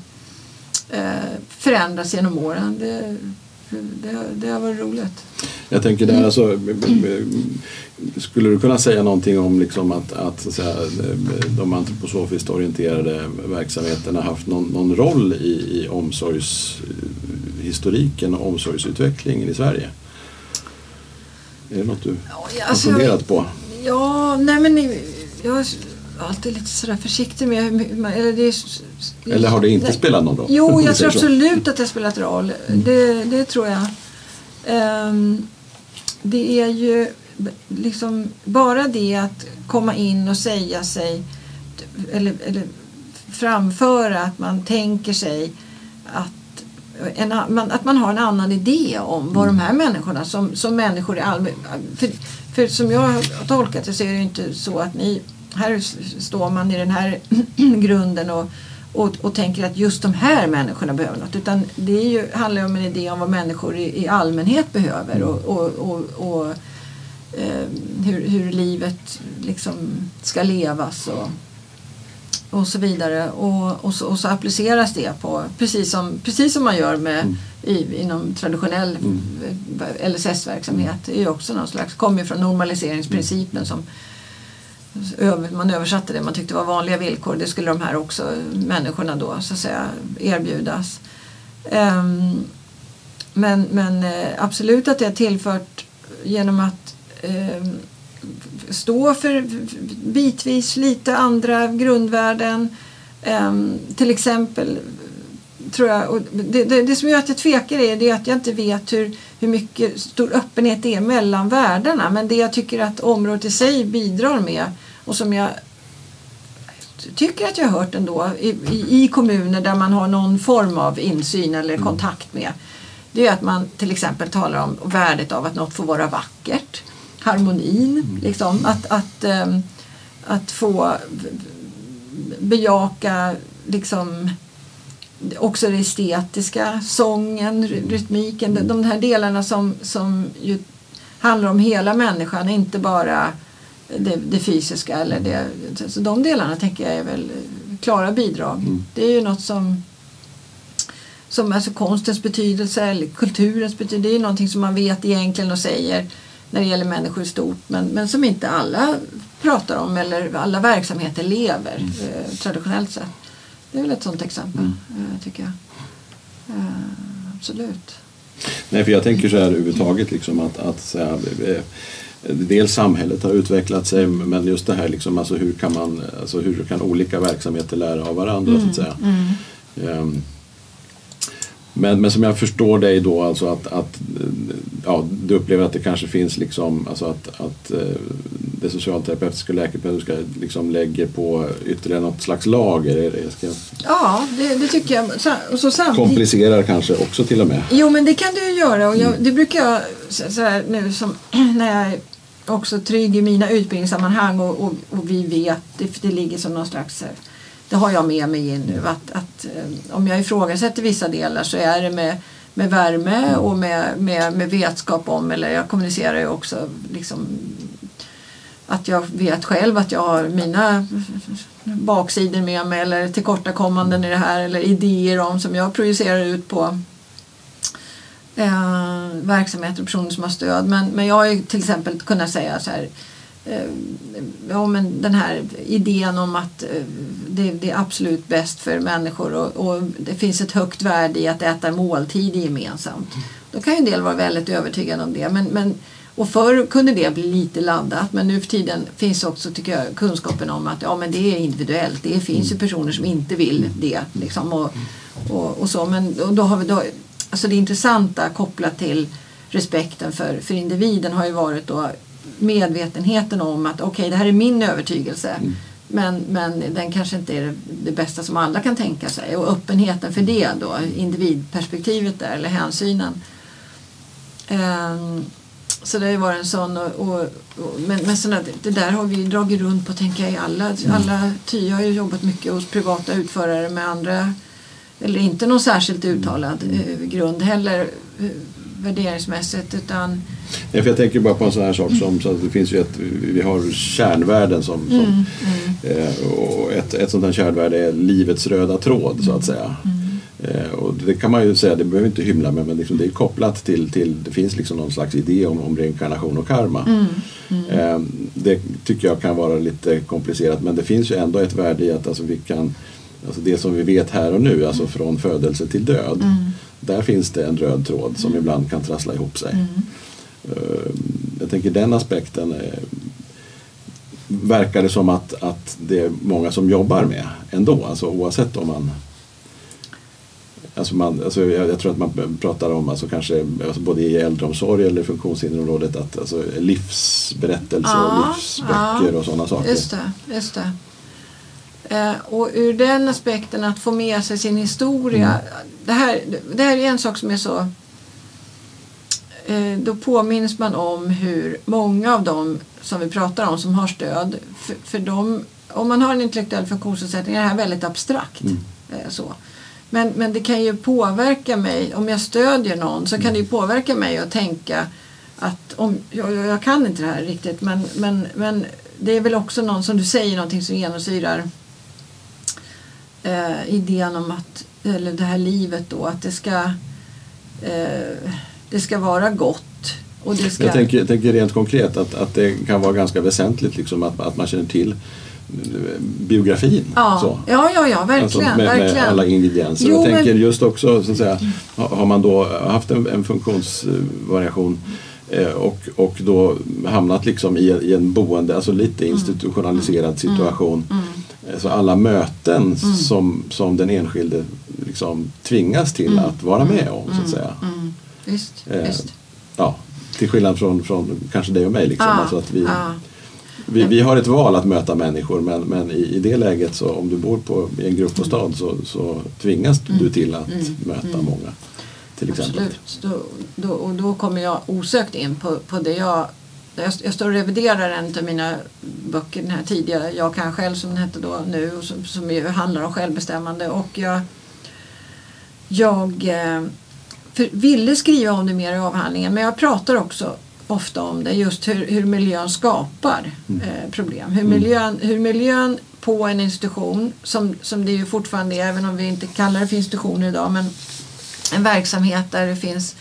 eh, förändras genom åren. Det, det, det har varit roligt. Jag tänker där alltså, skulle du kunna säga någonting om liksom att, att, så att säga, de antroposofiskt orienterade verksamheterna haft någon, någon roll i, i omsorgshistoriken och omsorgsutvecklingen i Sverige? Är det något du har alltså, funderat på? Ja, nej men jag alltid lite sådär försiktig med eller, det är, Eller har det inte nej. spelat någon roll? Jo, jag tror absolut att det har spelat roll. Det, det tror jag. Ehm, det är ju liksom bara det att komma in och säga sig eller, eller framföra att man tänker sig att, en, att man har en annan idé om vad de här människorna som, som människor i allmän... För, för som jag har tolkat det så är det inte så att ni... Här står man i den här grunden och, och, och tänker att just de här människorna behöver något. Utan det är ju, handlar om en idé om vad människor i, i allmänhet behöver och, och, och, och eh, hur, hur livet liksom ska levas och, och så vidare. Och, och, så, och så appliceras det på, precis som, precis som man gör med, i, inom traditionell eh, LSS-verksamhet. Det är ju också någon slags, kommer från normaliseringsprincipen som man översatte det man tyckte var vanliga villkor. Det skulle de här också människorna då så att säga erbjudas. Ehm, men men eh, absolut att det har tillfört genom att ehm, stå för bitvis lite andra grundvärden. Ehm, till exempel tror jag, och det, det, det som gör att jag tvekar är, det att jag inte vet hur, hur mycket stor öppenhet det är mellan världarna. Men det jag tycker att området i sig bidrar med och som jag tycker att jag har hört ändå i, i, i kommuner där man har någon form av insyn eller kontakt med. Det är att man till exempel talar om värdet av att något får vara vackert. Harmonin, liksom. Att, att, ehm, att få bejaka liksom också det estetiska, sången, ry- rytmiken, de, här delarna som, som handlar om hela människan, inte bara det, det fysiska. Eller det, så de delarna tänker jag är väl klara bidrag. Det är ju något som som alltså konstens betydelse eller kulturens betydelse. Det är ju någonting som man vet egentligen och säger när det gäller människor i stort men, men som inte alla pratar om eller alla verksamheter lever eh, traditionellt sett. Det är väl ett sådant exempel eh, tycker jag. Eh, absolut. Nej, för jag tänker så här överhuvudtaget liksom att, att så här, eh, dels samhället har utvecklat sig men just det här liksom, alltså hur kan man, alltså hur kan olika verksamheter lära av varandra så att säga. Ehm, Men, men som jag förstår dig då alltså att, att ja, du upplever att det kanske finns liksom alltså att, att eh, det socialterapeutiska och läkepedagogiska liksom lägger på ytterligare något slags lager. Är det- Ska jag Ja, det, det tycker jag. Och så samtidigt, komplicerar kanske också till och med. Jo, men det kan du göra. Och jag, det brukar jag så så här, nu som när jag också trygg i mina utbildningssammanhang och, och, och vi vet, det, det ligger som någon slags, eh, det har jag med mig in nu, att, att eh, om jag ifrågasätter vissa delar så är det med, med värme och med, med, med vetskap om, eller jag kommunicerar ju också liksom att jag vet själv att jag har mina baksidor med mig eller tillkortakommanden i det här eller idéer om som jag projicerar ut på eh, verksamheter och personer som har stöd. Men, men jag har ju till exempel kunnat säga så här eh, ja, men den här idén om att eh, det, det är absolut bäst för människor och, och det finns ett högt värde i att äta måltid gemensamt. Då kan ju en del vara väldigt övertygade om det. Men, men, och förr kunde det bli lite laddat men nu för tiden finns också tycker jag, kunskapen om att ja, men det är individuellt. Det finns ju personer som inte vill det. Liksom, och, och, och så. Men och då har vi då, alltså det intressanta kopplat till respekten för, för individen har ju varit då medvetenheten om att okej, det här är min övertygelse. Men, men den kanske inte är det, bästa som alla kan tänka sig. Och öppenheten för det då, individperspektivet där, eller hänsynen. Ehm, så det har ju varit en sån och, och, och men, men såna, det där har vi dragit runt på tänker jag i alla, alla ty har ju jobbat mycket hos privata utförare med andra eller inte någon särskilt uttalad eh, grund heller eh, värderingsmässigt utan Nej, för jag tänker bara på en sån här sak som, så att det finns ju ett, vi har kärnvärden som, som eh, och ett, ett sånt här kärnvärde är livets röda tråd så att säga. Eh, och det kan man ju säga, det behöver vi inte hymla med men liksom det är kopplat till, till, det finns liksom någon slags idé om, om reinkarnation och karma. Eh, det tycker jag kan vara lite komplicerat men det finns ju ändå ett värde i att alltså, vi kan Alltså det som vi vet här och nu, alltså från födelse till död. Där finns det en röd tråd som ibland kan trassla ihop sig. Eh, Jag tänker den aspekten eh, verkar det som att, att det är många som jobbar med ändå, alltså oavsett om man Alltså man, alltså jag, jag tror att man pratar om alltså kanske alltså både i äldreomsorg eller funktionshinderområdet att alltså livsberättelser och Ja, livsböcker ja. och sådana saker. Just det, just det. Eh, och ur den aspekten att få med sig sin historia. Det, här, det här är en sak som är så... Eh, då påminns man om hur många av dem som vi pratar om som har stöd. För, för dem, om man har en intellektuell funktionsnedsättning är det här väldigt abstrakt. Eh, så. Men, men det kan ju påverka mig, om jag stödjer någon så kan det ju påverka mig att tänka att om, jag, jag jag kan inte det här riktigt men, men, men det är väl också någon som du säger någonting som genomsyrar eh, idén om att, eller det här livet då, att det ska, eh, det ska vara gott. Och det ska, Jag tänker, jag tänker rent konkret att, att det kan vara ganska väsentligt liksom att, att man känner till eh, biografin. ja, Så. ja, ja, ja, verkligen. Alltså med, verkligen. med alla ingredienser. Jo, jag tänker men- just också, så att säga, har man då haft en, en funktionsvariation Eh, och, och då hamnat liksom i, i en boende, alltså lite institutionaliserad situation. Eh, Så alla möten som, som den enskilde liksom tvingas till att vara med om så att säga. Mm. Visst, Eh, visst. Ja, till skillnad från, från kanske dig och mig. Liksom. Ja, Alltså att vi, ja. vi, vi har ett val att möta människor men, men i, i det läget så om du bor på, i en gruppbostad så, så tvingas du till att möta många. Till exempel. Absolut. Då, då, och då kommer jag osökt in på, på det jag jag, jag står och reviderar en av mina böcker, den här tidigare Jag kan själv som den hette då nu och som, som ju handlar om självbestämmande. Och jag jag eh, ville skriva om det mer i avhandlingen men jag pratar också ofta om det just hur, hur miljön skapar eh, problem. Hur miljön, hur miljön på en institution som, som det ju fortfarande är även om vi inte kallar det för institutioner idag men en verksamhet där det finns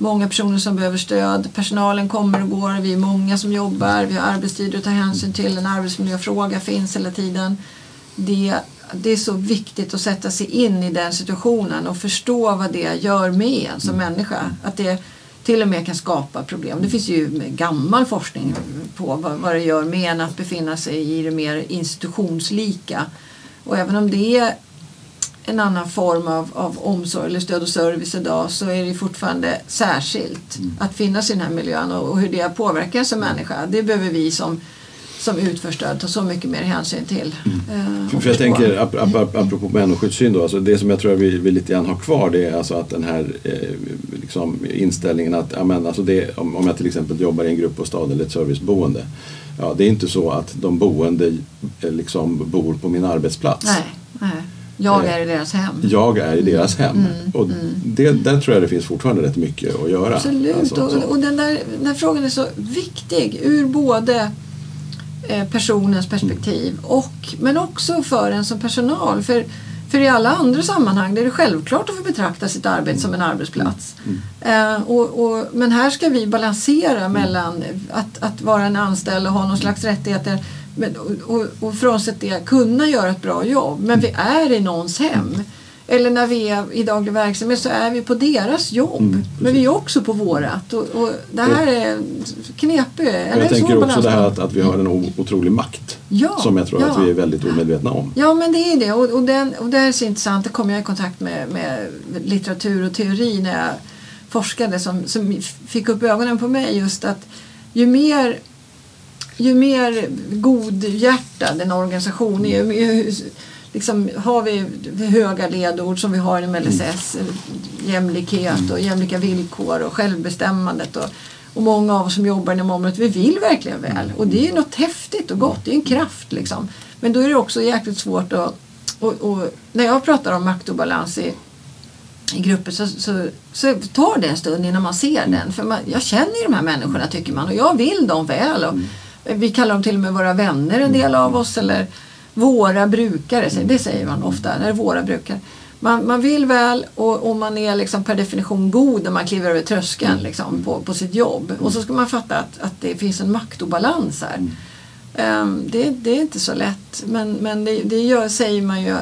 många personer som behöver stöd. Personalen kommer och går, vi är många som jobbar, vi har arbetstider att ta hänsyn till, en arbetsmiljöfråga finns hela tiden. Det, det är så viktigt att sätta sig in i den situationen och förstå vad det gör med en som människa. Att det till och med kan skapa problem. Det finns ju gammal forskning på vad, vad det gör med en att befinna sig i det mer institutionslika. Och även om det en annan form av, av omsorg eller stöd och service idag så är det fortfarande särskilt att finnas i den här miljön och, och hur det påverkar en som människa. Det behöver vi som, som utför stöd ta så mycket mer hänsyn till. eh, och För jag tänker, ap- ap- apropå människosyn då, alltså det som jag tror vi, vi lite grann har kvar det är alltså att den här eh, liksom inställningen att ja, men alltså det, om, om jag till exempel jobbar i en gruppbostad eller ett serviceboende. Ja, det är inte så att de boende eh, liksom bor på min arbetsplats. Nej, nej. Jag Eh, är i deras hem. Jag är i deras hem. och det, där tror jag det finns fortfarande rätt mycket att göra. Absolut. Alltså, så. och, och den, där, den där frågan är så viktig ur både eh, personens perspektiv och, men också för en som personal. För, för i alla andra sammanhang är det självklart att få betrakta sitt arbete som en arbetsplats. Eh, och, och, men här ska vi balansera mellan att, att vara en anställd och ha någon slags rättigheter men, och, och, och frånsett det kunna göra ett bra jobb. Men vi är i någons hem. Eller när vi är i daglig verksamhet så är vi på deras jobb. Mm, men vi är också på vårat. Och, och det här är knepigt. Och jag tänker också det här att, att vi har en otrolig makt. Ja, som jag tror ja. att vi är väldigt omedvetna om. Ja men det är det och, och, den, och det här är så intressant. Det kom jag i kontakt med, med litteratur och teori när jag forskade som, som fick upp ögonen på mig just att ju mer ju mer godhjärtad en organisation är, ju mer- liksom, har vi höga ledord som vi har inom LSS, jämlikhet och jämlika villkor och självbestämmandet och, och många av oss som jobbar inom området, vi vill verkligen väl och det är något häftigt och gott, det är en kraft liksom. Men då är det också jäkligt svårt att och, och när jag pratar om makt och balans i, i grupper så, så, så tar det en stund innan man ser den. För man, jag känner ju de här människorna tycker man och jag vill dem väl. Och Vi kallar dem till och med våra vänner en del av oss eller våra brukare, så det säger man ofta, det är våra brukare. Man, man vill väl och, och man är liksom per definition god när man kliver över tröskeln liksom, på, på sitt jobb. Och så ska man fatta att, att det finns en maktobalans här. Ehm, det, det är inte så lätt men, men det, det gör, säger man ju,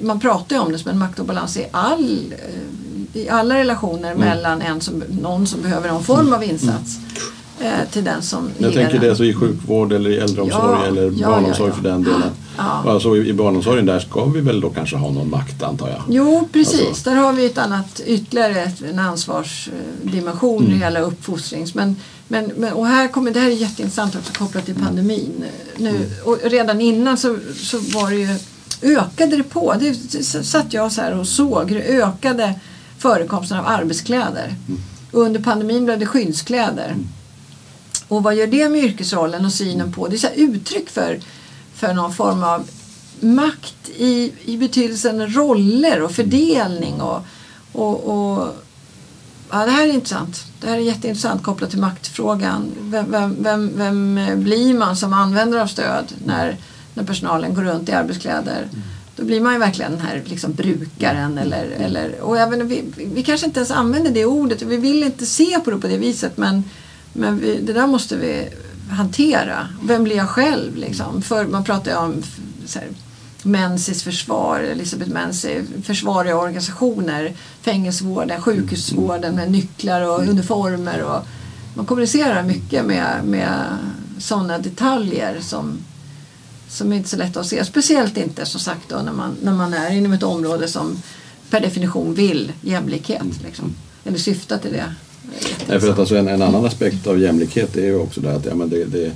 man pratar ju om det som en maktobalans i, all, eh, i alla relationer mellan en som, någon som behöver någon form av insats till den som Jag ger tänker den. det alltså i sjukvård eller i äldreomsorg Ja, eller ja, barnomsorg ja, för den delen. Ja. Alltså i barnomsorgen där ska vi väl då kanske ha någon makt antar jag. Jo, precis. Alltså- Där har vi ett annat, ytterligare en ansvarsdimension Mm. i hela uppfostrings. Men, men, men, och här kommer, det här är jätteintressant också kopplat till pandemin. Nu, Mm. och redan innan så, så var det ju, ökade det på. Det s- satt jag så här och såg hur det ökade förekomsten av arbetskläder. Mm. Under pandemin blev det skyddskläder. Och vad gör det med yrkesrollen och synen på? Det är så uttryck för, för någon form av makt i, i betydelsen roller och fördelning. Och, och, och, ja, det här är intressant. Det här är jätteintressant kopplat till maktfrågan. Vem, vem, vem, vem blir man som användare av stöd när, när personalen går runt i arbetskläder? Då blir man ju verkligen den här liksom brukaren. Eller, eller, och även, vi, vi kanske inte ens använder det ordet. Vi vill inte se på det på det viset. Men, men vi, det där måste vi hantera. Vem blir jag själv? Liksom? För man pratar ju om så här, Mensis försvar, Elisabeth Menzi, försvar i organisationer, fängelsevården, sjukhusvården med nycklar och uniformer. Och, man kommunicerar mycket med, med sådana detaljer som, som är inte så lätt att se. Speciellt inte som sagt då när man, när man är inom ett område som per definition vill jämlikhet. Liksom. Eller syftar till det. Nej, för att alltså en, en annan aspekt av jämlikhet är ju också det att ja, men det, det,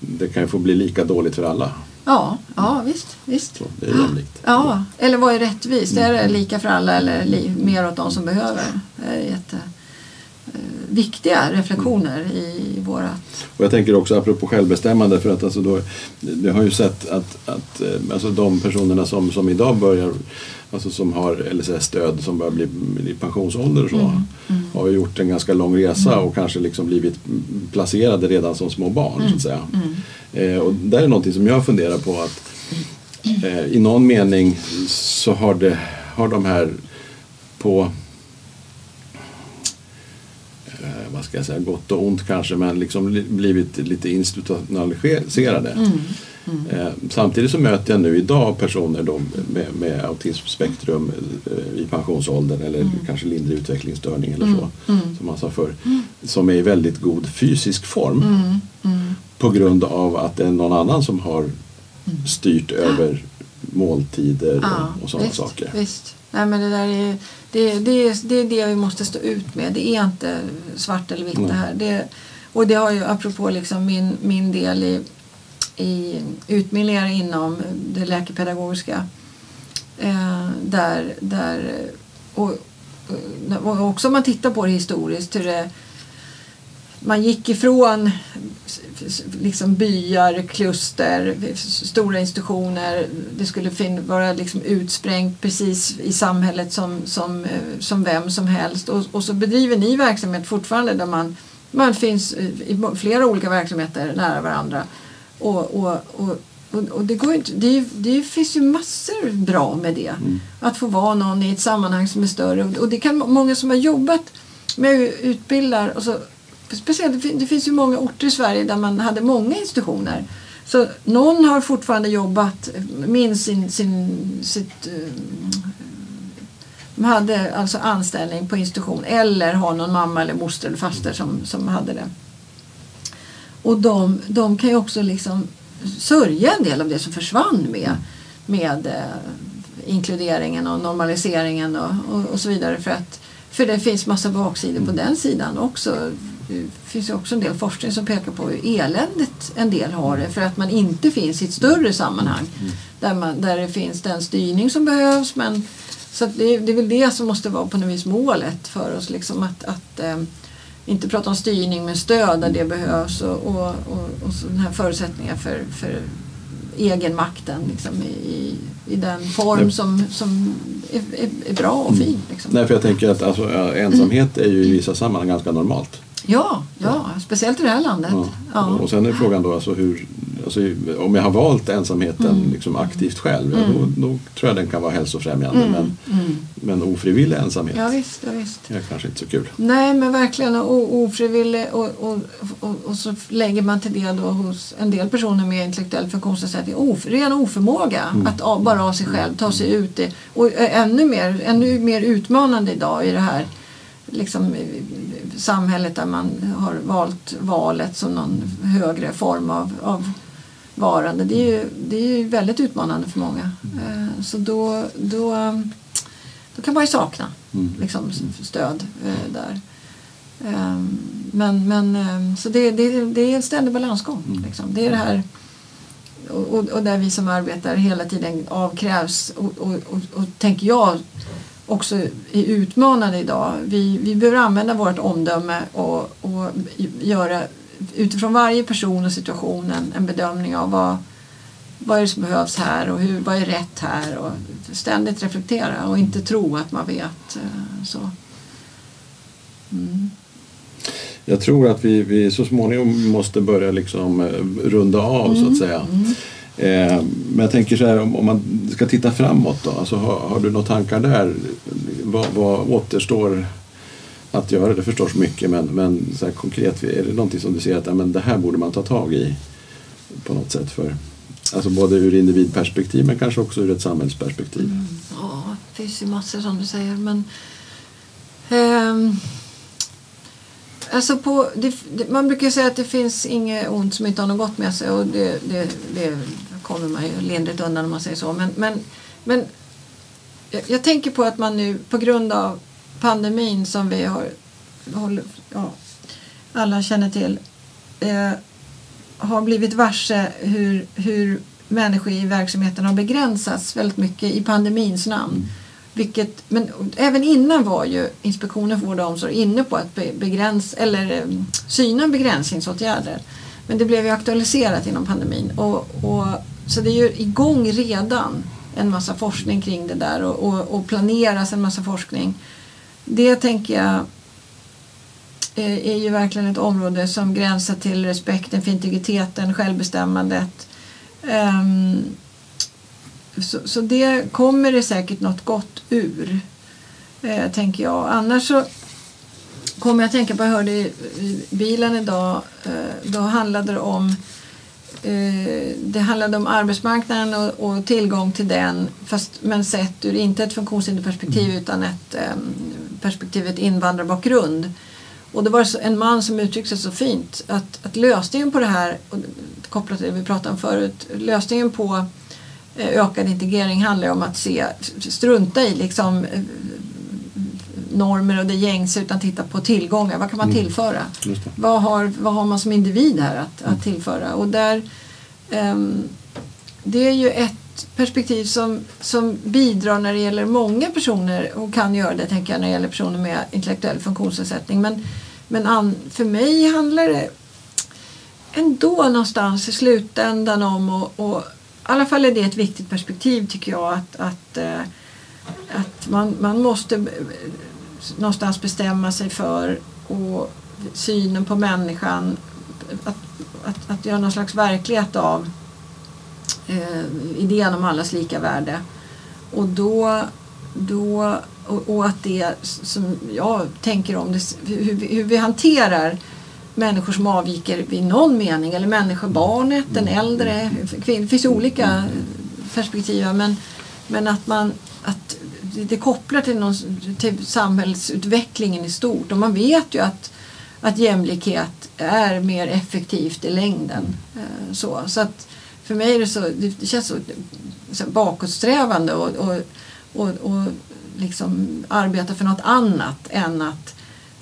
det kan ju få bli lika dåligt för alla. Ja, ja visst. visst. Så det är jämlikt. Ja, eller vad är rättvist? Är det lika för alla eller mer åt de som behöver? Det är jätte, viktiga reflektioner i vårat... Och jag tänker också apropå självbestämmande för att alltså då, vi har ju sett att, att eh, alltså de personerna som, som idag börjar Alltså som har LSS-stöd som börjar bli i pensionsålder och så. Mm, Har ju gjort en ganska lång resa och kanske liksom blivit placerade redan som små barn. Så att säga. Eh, och där är någonting som jag funderar på att eh, i någon mening så har, det, har de här på eh, vad ska jag säga, gott och ont kanske men liksom li- blivit lite institutionaliserade. Eh, Samtidigt så möter jag nu idag personer då med, med autismspektrum eh, i pensionsåldern eller kanske lindrig utvecklingsstörning eller så, som man sa förr, som är i väldigt god fysisk form på grund av att det är någon annan som har styrt över måltider och, och sådana visst, saker. Visst. Nej, men det, där är, det, det, det är det vi måste stå ut med. Det är inte svart eller vitt det här. Det, och det har ju apropå liksom min, min del i, i utbildningar inom det läkepedagogiska eh, där, där och, och också om man tittar på det historiskt hur det man gick ifrån liksom byar, kluster, stora institutioner. Det skulle vara liksom utsprängt precis i samhället som, som, eh, som vem som helst. Och, och så bedriver ni verksamhet fortfarande där man, man finns i mo- flera olika verksamheter nära varandra. Och, och, och, och, det, går inte, det, det finns ju massor bra med det. Att få vara någon i ett sammanhang som är större. Och, det kan många som har jobbat med utbildar och så Speciellt, det fin- det finns ju många orter i Sverige där man hade många institutioner. Så någon har fortfarande jobbat, minns sin, sin, sitt... eh, De hade alltså anställning på institution eller har någon mamma eller moster eller faster som, som hade det. Och de, de kan ju också liksom sörja en del av det som försvann med, med eh, inkluderingen och normaliseringen och, och, och så vidare. För, att, för det finns massa baksidor på den sidan också. Det finns ju också en del forskning som pekar på hur eländigt en del har det för att man inte finns i ett större sammanhang där, man, där det finns den styrning som behövs. Men, så det, det är väl det som måste vara på något vis målet för oss. Liksom att, att eh, inte prata om styrning men stöd där det behövs och, och, och, och så den här förutsättningar för, för egenmakten liksom, i, i den form Nej. som, som är, är, bra och fin. Liksom. Nej, för jag tänker att alltså, ensamhet är ju i vissa sammanhang ganska normalt. Ja, ja, speciellt i det här landet. Ja. Ja. Och sen är frågan då alltså hur, alltså, om jag har valt ensamheten liksom aktivt själv, ja, då, då tror jag den kan vara hälsofrämjande. Men, men ofrivillig ensamhet Ja, visst, ja, visst. är kanske inte så kul. Nej, men verkligen o- ofrivillig och, och, och, och så lägger man till det då hos en del personer med intellektuell funktionsnedsättning of, ren oförmåga att av, bara av sig själv ta sig ut det. Och ännu mer, ännu mer utmanande idag i det här liksom, samhället där man har valt valet som någon högre form av, av varande. Det är, ju, det är ju väldigt utmanande för många. Eh, Så då, då, då kan man ju sakna liksom, stöd eh, där. Ehm, Men, men ehm, så det, det, det är en ständig balansgång. Liksom. Det är det här och, och, och där vi som arbetar hela tiden avkrävs och, och, och, och tänker jag också är utmanande idag. Vi, vi behöver använda vårt omdöme och, och göra utifrån varje person och situation en, en bedömning av vad, vad är det som behövs här och hur, vad är rätt här och ständigt reflektera och inte tro att man vet. eh, Så. Mm. Jag tror att vi, vi så småningom måste börja liksom eh, runda av så att säga. Eh, Eh, men jag tänker så här om, om man ska titta framåt då. Alltså, har, har du några tankar där? Vad, vad återstår att göra? Det förstås mycket men, men så här konkret, är det någonting som du ser att ja, men det här borde man ta tag i på något sätt? för Alltså både ur individperspektiv men kanske också ur ett samhällsperspektiv. Mm. Ja, det finns ju massor som du säger. Men, eh, Alltså på, det, man brukar säga att det finns inget ont som inte har något gott med sig och det, det, det kommer man ju lindrigt undan om man säger så. Men, men, men jag, jag tänker på att man nu på grund av pandemin som vi har, håller, ja, alla känner till eh, har blivit varse hur, hur människor i verksamheten har begränsats väldigt mycket i pandemins namn. Vilket, men även innan var ju Inspektionen för vård och omsorg inne på att be- begräns, eller, eh, syna begränsningsåtgärder. Men det blev ju aktualiserat inom pandemin. Och, och, så det är ju igång redan en massa forskning kring det där och, och, och planeras en massa forskning. Det tänker jag eh, är ju verkligen ett område som gränsar till respekten för integriteten, självbestämmandet. Um, så, så det kommer det säkert något gott ur, eh, tänker jag. Annars så kommer jag att tänka på, jag hörde i i bilen idag, eh, då handlade det om eh, det handlade om arbetsmarknaden och, och tillgång till den fast, men sett ur inte ett funktionshinderperspektiv utan ett eh, perspektiv, ett invandrarbakgrund. Och det var en man som uttryckte sig så fint att, att lösningen på det här, och kopplat till det vi pratade om förut, lösningen på eh, ökad integrering handlar om att se, strunta i liksom eh, normer och det gängse utan titta på tillgångar. Vad kan man tillföra? Just det. Vad har, vad har man som individ här att, att tillföra? Och där, ehm, det är ju ett perspektiv som, som bidrar när det gäller många personer och kan göra det tänker jag när det gäller personer med intellektuell funktionsnedsättning. Men, men an, för mig handlar det ändå någonstans i slutändan om och, och i alla fall är det ett viktigt perspektiv tycker jag att, att, eh, att man, man måste någonstans bestämma sig för och synen på människan att, att, att göra någon slags verklighet av eh, idén om allas lika värde. Och då, då och, och att det som jag tänker om det, hur, vi- hur vi hanterar människor som avviker i någon mening eller människor, barnet, den äldre, kvinn, det finns olika perspektiv men, men att man att det kopplar till, någon, till samhällsutvecklingen i stort och man vet ju att, att jämlikhet är mer effektivt i längden. Eh, så, så att för mig är det så, det, känns så, så bakåtsträvande och, och, och, och liksom arbeta för något annat än att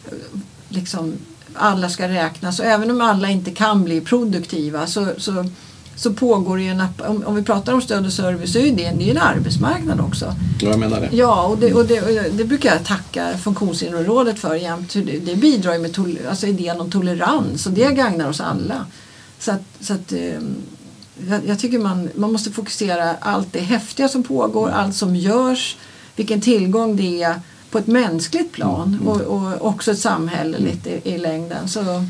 eh, liksom alla ska räknas och även om alla inte kan bli produktiva så, så, så pågår det ju en, om, om vi pratar om stöd och service så är det, det är en arbetsmarknad också. Ja, jag menar det. Ja, och det, och det, och det brukar jag tacka Funktionshinderrådet för jämt. Det, det bidrar ju med tol, alltså idén om tolerans och det gagnar oss alla. Så att, så att, eh, jag, jag tycker man, man måste fokusera allt det häftiga som pågår, allt som görs, vilken tillgång det är på ett mänskligt plan och, och också ett samhälleligt i, i längden. Så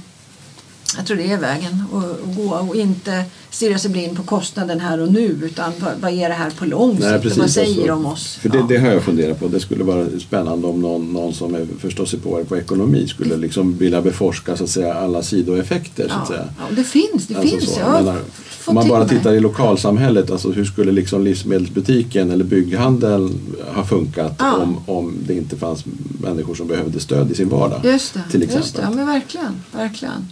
jag tror det är vägen att, gå och inte stirra sig blind på kostnaden här och nu utan vad, är det här på lång sikt Nej, precis, vad säger alltså. de oss? För det, Ja. det har jag funderat på. Det skulle vara spännande om någon, någon som är förståsigpåare på ekonomi skulle liksom vilja beforska så att säga, alla sidoeffekter. Så att Ja, säga. ja, det finns. Det Alltså finns. så, Jag menar, om man bara tittar i lokalsamhället, alltså hur skulle liksom livsmedelsbutiken eller bygghandeln ha funkat Ja. om, om det inte fanns människor som behövde stöd i sin vardag? Just det. till Just det. exempel. Ja, men verkligen. verkligen.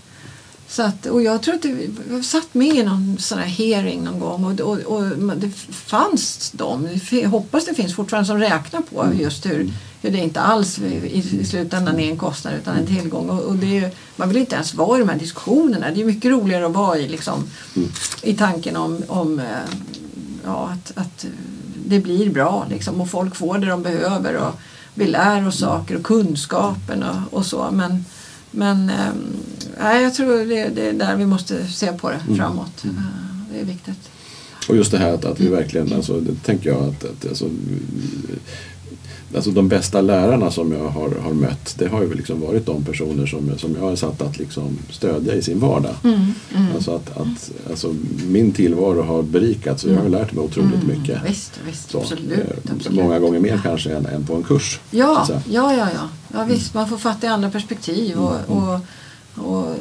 Så att, och jag tror att det, vi satt med i någon sån här hearing någon gång och, och, och det fanns de, jag hoppas det finns fortfarande, som räknar på Mm. just hur, hur det inte alls i, i slutändan är en kostnad utan en tillgång. Och, och det är man vill inte ens vara i de här diskussionerna. Det är mycket roligare att vara i, liksom, Mm. i tanken om, om eh, ja, att, att det blir bra liksom, och folk får det de behöver och vi lär oss saker och kunskapen och, och så. Men, men ehm, nej, jag tror det, det är där vi måste se på det Mm. framåt. Eh, Det är viktigt. Och just det här att, att vi verkligen, alltså, det tänker jag att, att alltså, alltså de bästa lärarna som jag har, har mött det har ju liksom varit de personer som, som jag har satt att liksom stödja i sin vardag. Mm, mm. Alltså att, att alltså, min tillvaro har berikats och jag har lärt mig otroligt mycket. Visst, visst Så, absolut, eh, absolut. Många gånger mer kanske än, än på en kurs. Ja, ja, ja, ja. ja visst, man får fatta i andra perspektiv. Och, Mm, och, och,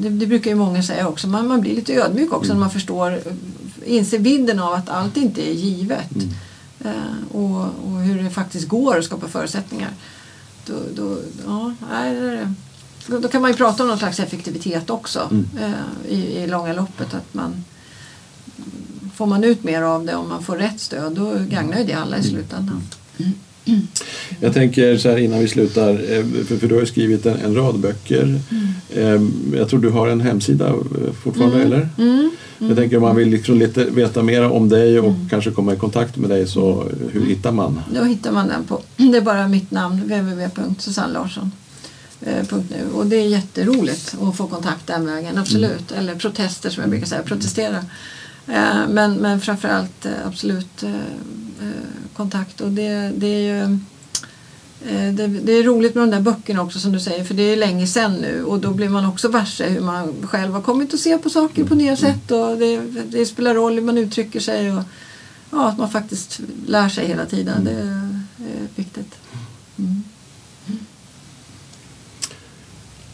det, det brukar ju många säga också. Man, man blir lite ödmjuk också Mm. när man förstår, inser vidden av att allt inte är givet. Mm. Eh, och, och hur det faktiskt går att skapa förutsättningar. Då, då, ja, det. då kan man ju prata om någon slags effektivitet också Mm. eh, i, i långa loppet. Att man, får man ut mer av det om man får rätt stöd då gagnar ju det alla i slutändan. Jag tänker så här innan vi slutar, eh, för, för du har ju skrivit en, en rad böcker. Eh, Jag tror du har en hemsida eh, fortfarande, eller? Mm. Jag tänker om man vill liksom lite veta mer om dig och kanske komma i kontakt med dig så hur hittar man? Då hittar man den på, det är bara mitt namn, www.susannelarsson.nu och det är jätteroligt att få kontakt den vägen, absolut. Eller protester som jag brukar säga, protestera. Men, men framförallt absolut kontakt och det, det är ju eh, det, det är roligt med de där böckerna också som du säger för det är länge sedan nu och då blir man också varse hur man själv har kommit att se på saker på nya sätt och det, det spelar roll hur man uttrycker sig och ja, att man faktiskt lär sig hela tiden. Det är viktigt. Mm.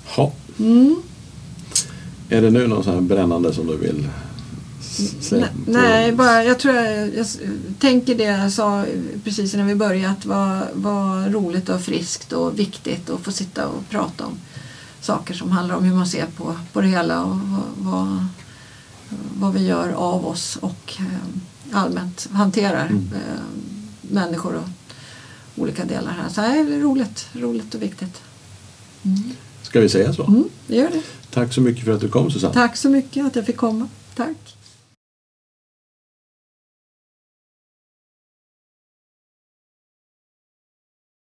Ha. Mm. Är det nu något så här brännande som du vill Nej, bara, jag tror jag, jag tänker det jag sa precis innan vi började att vad vad roligt och friskt och viktigt att få sitta och prata om saker som handlar om hur man ser på, på det hela och vad, vad, vi gör av oss och eh, allmänt hanterar Mm. eh, människor och olika delar här. Så det är roligt, roligt och viktigt. Ska vi säga så? Mm, gör det. Tack så mycket för att du kom Susanne. Tack så mycket att jag fick komma.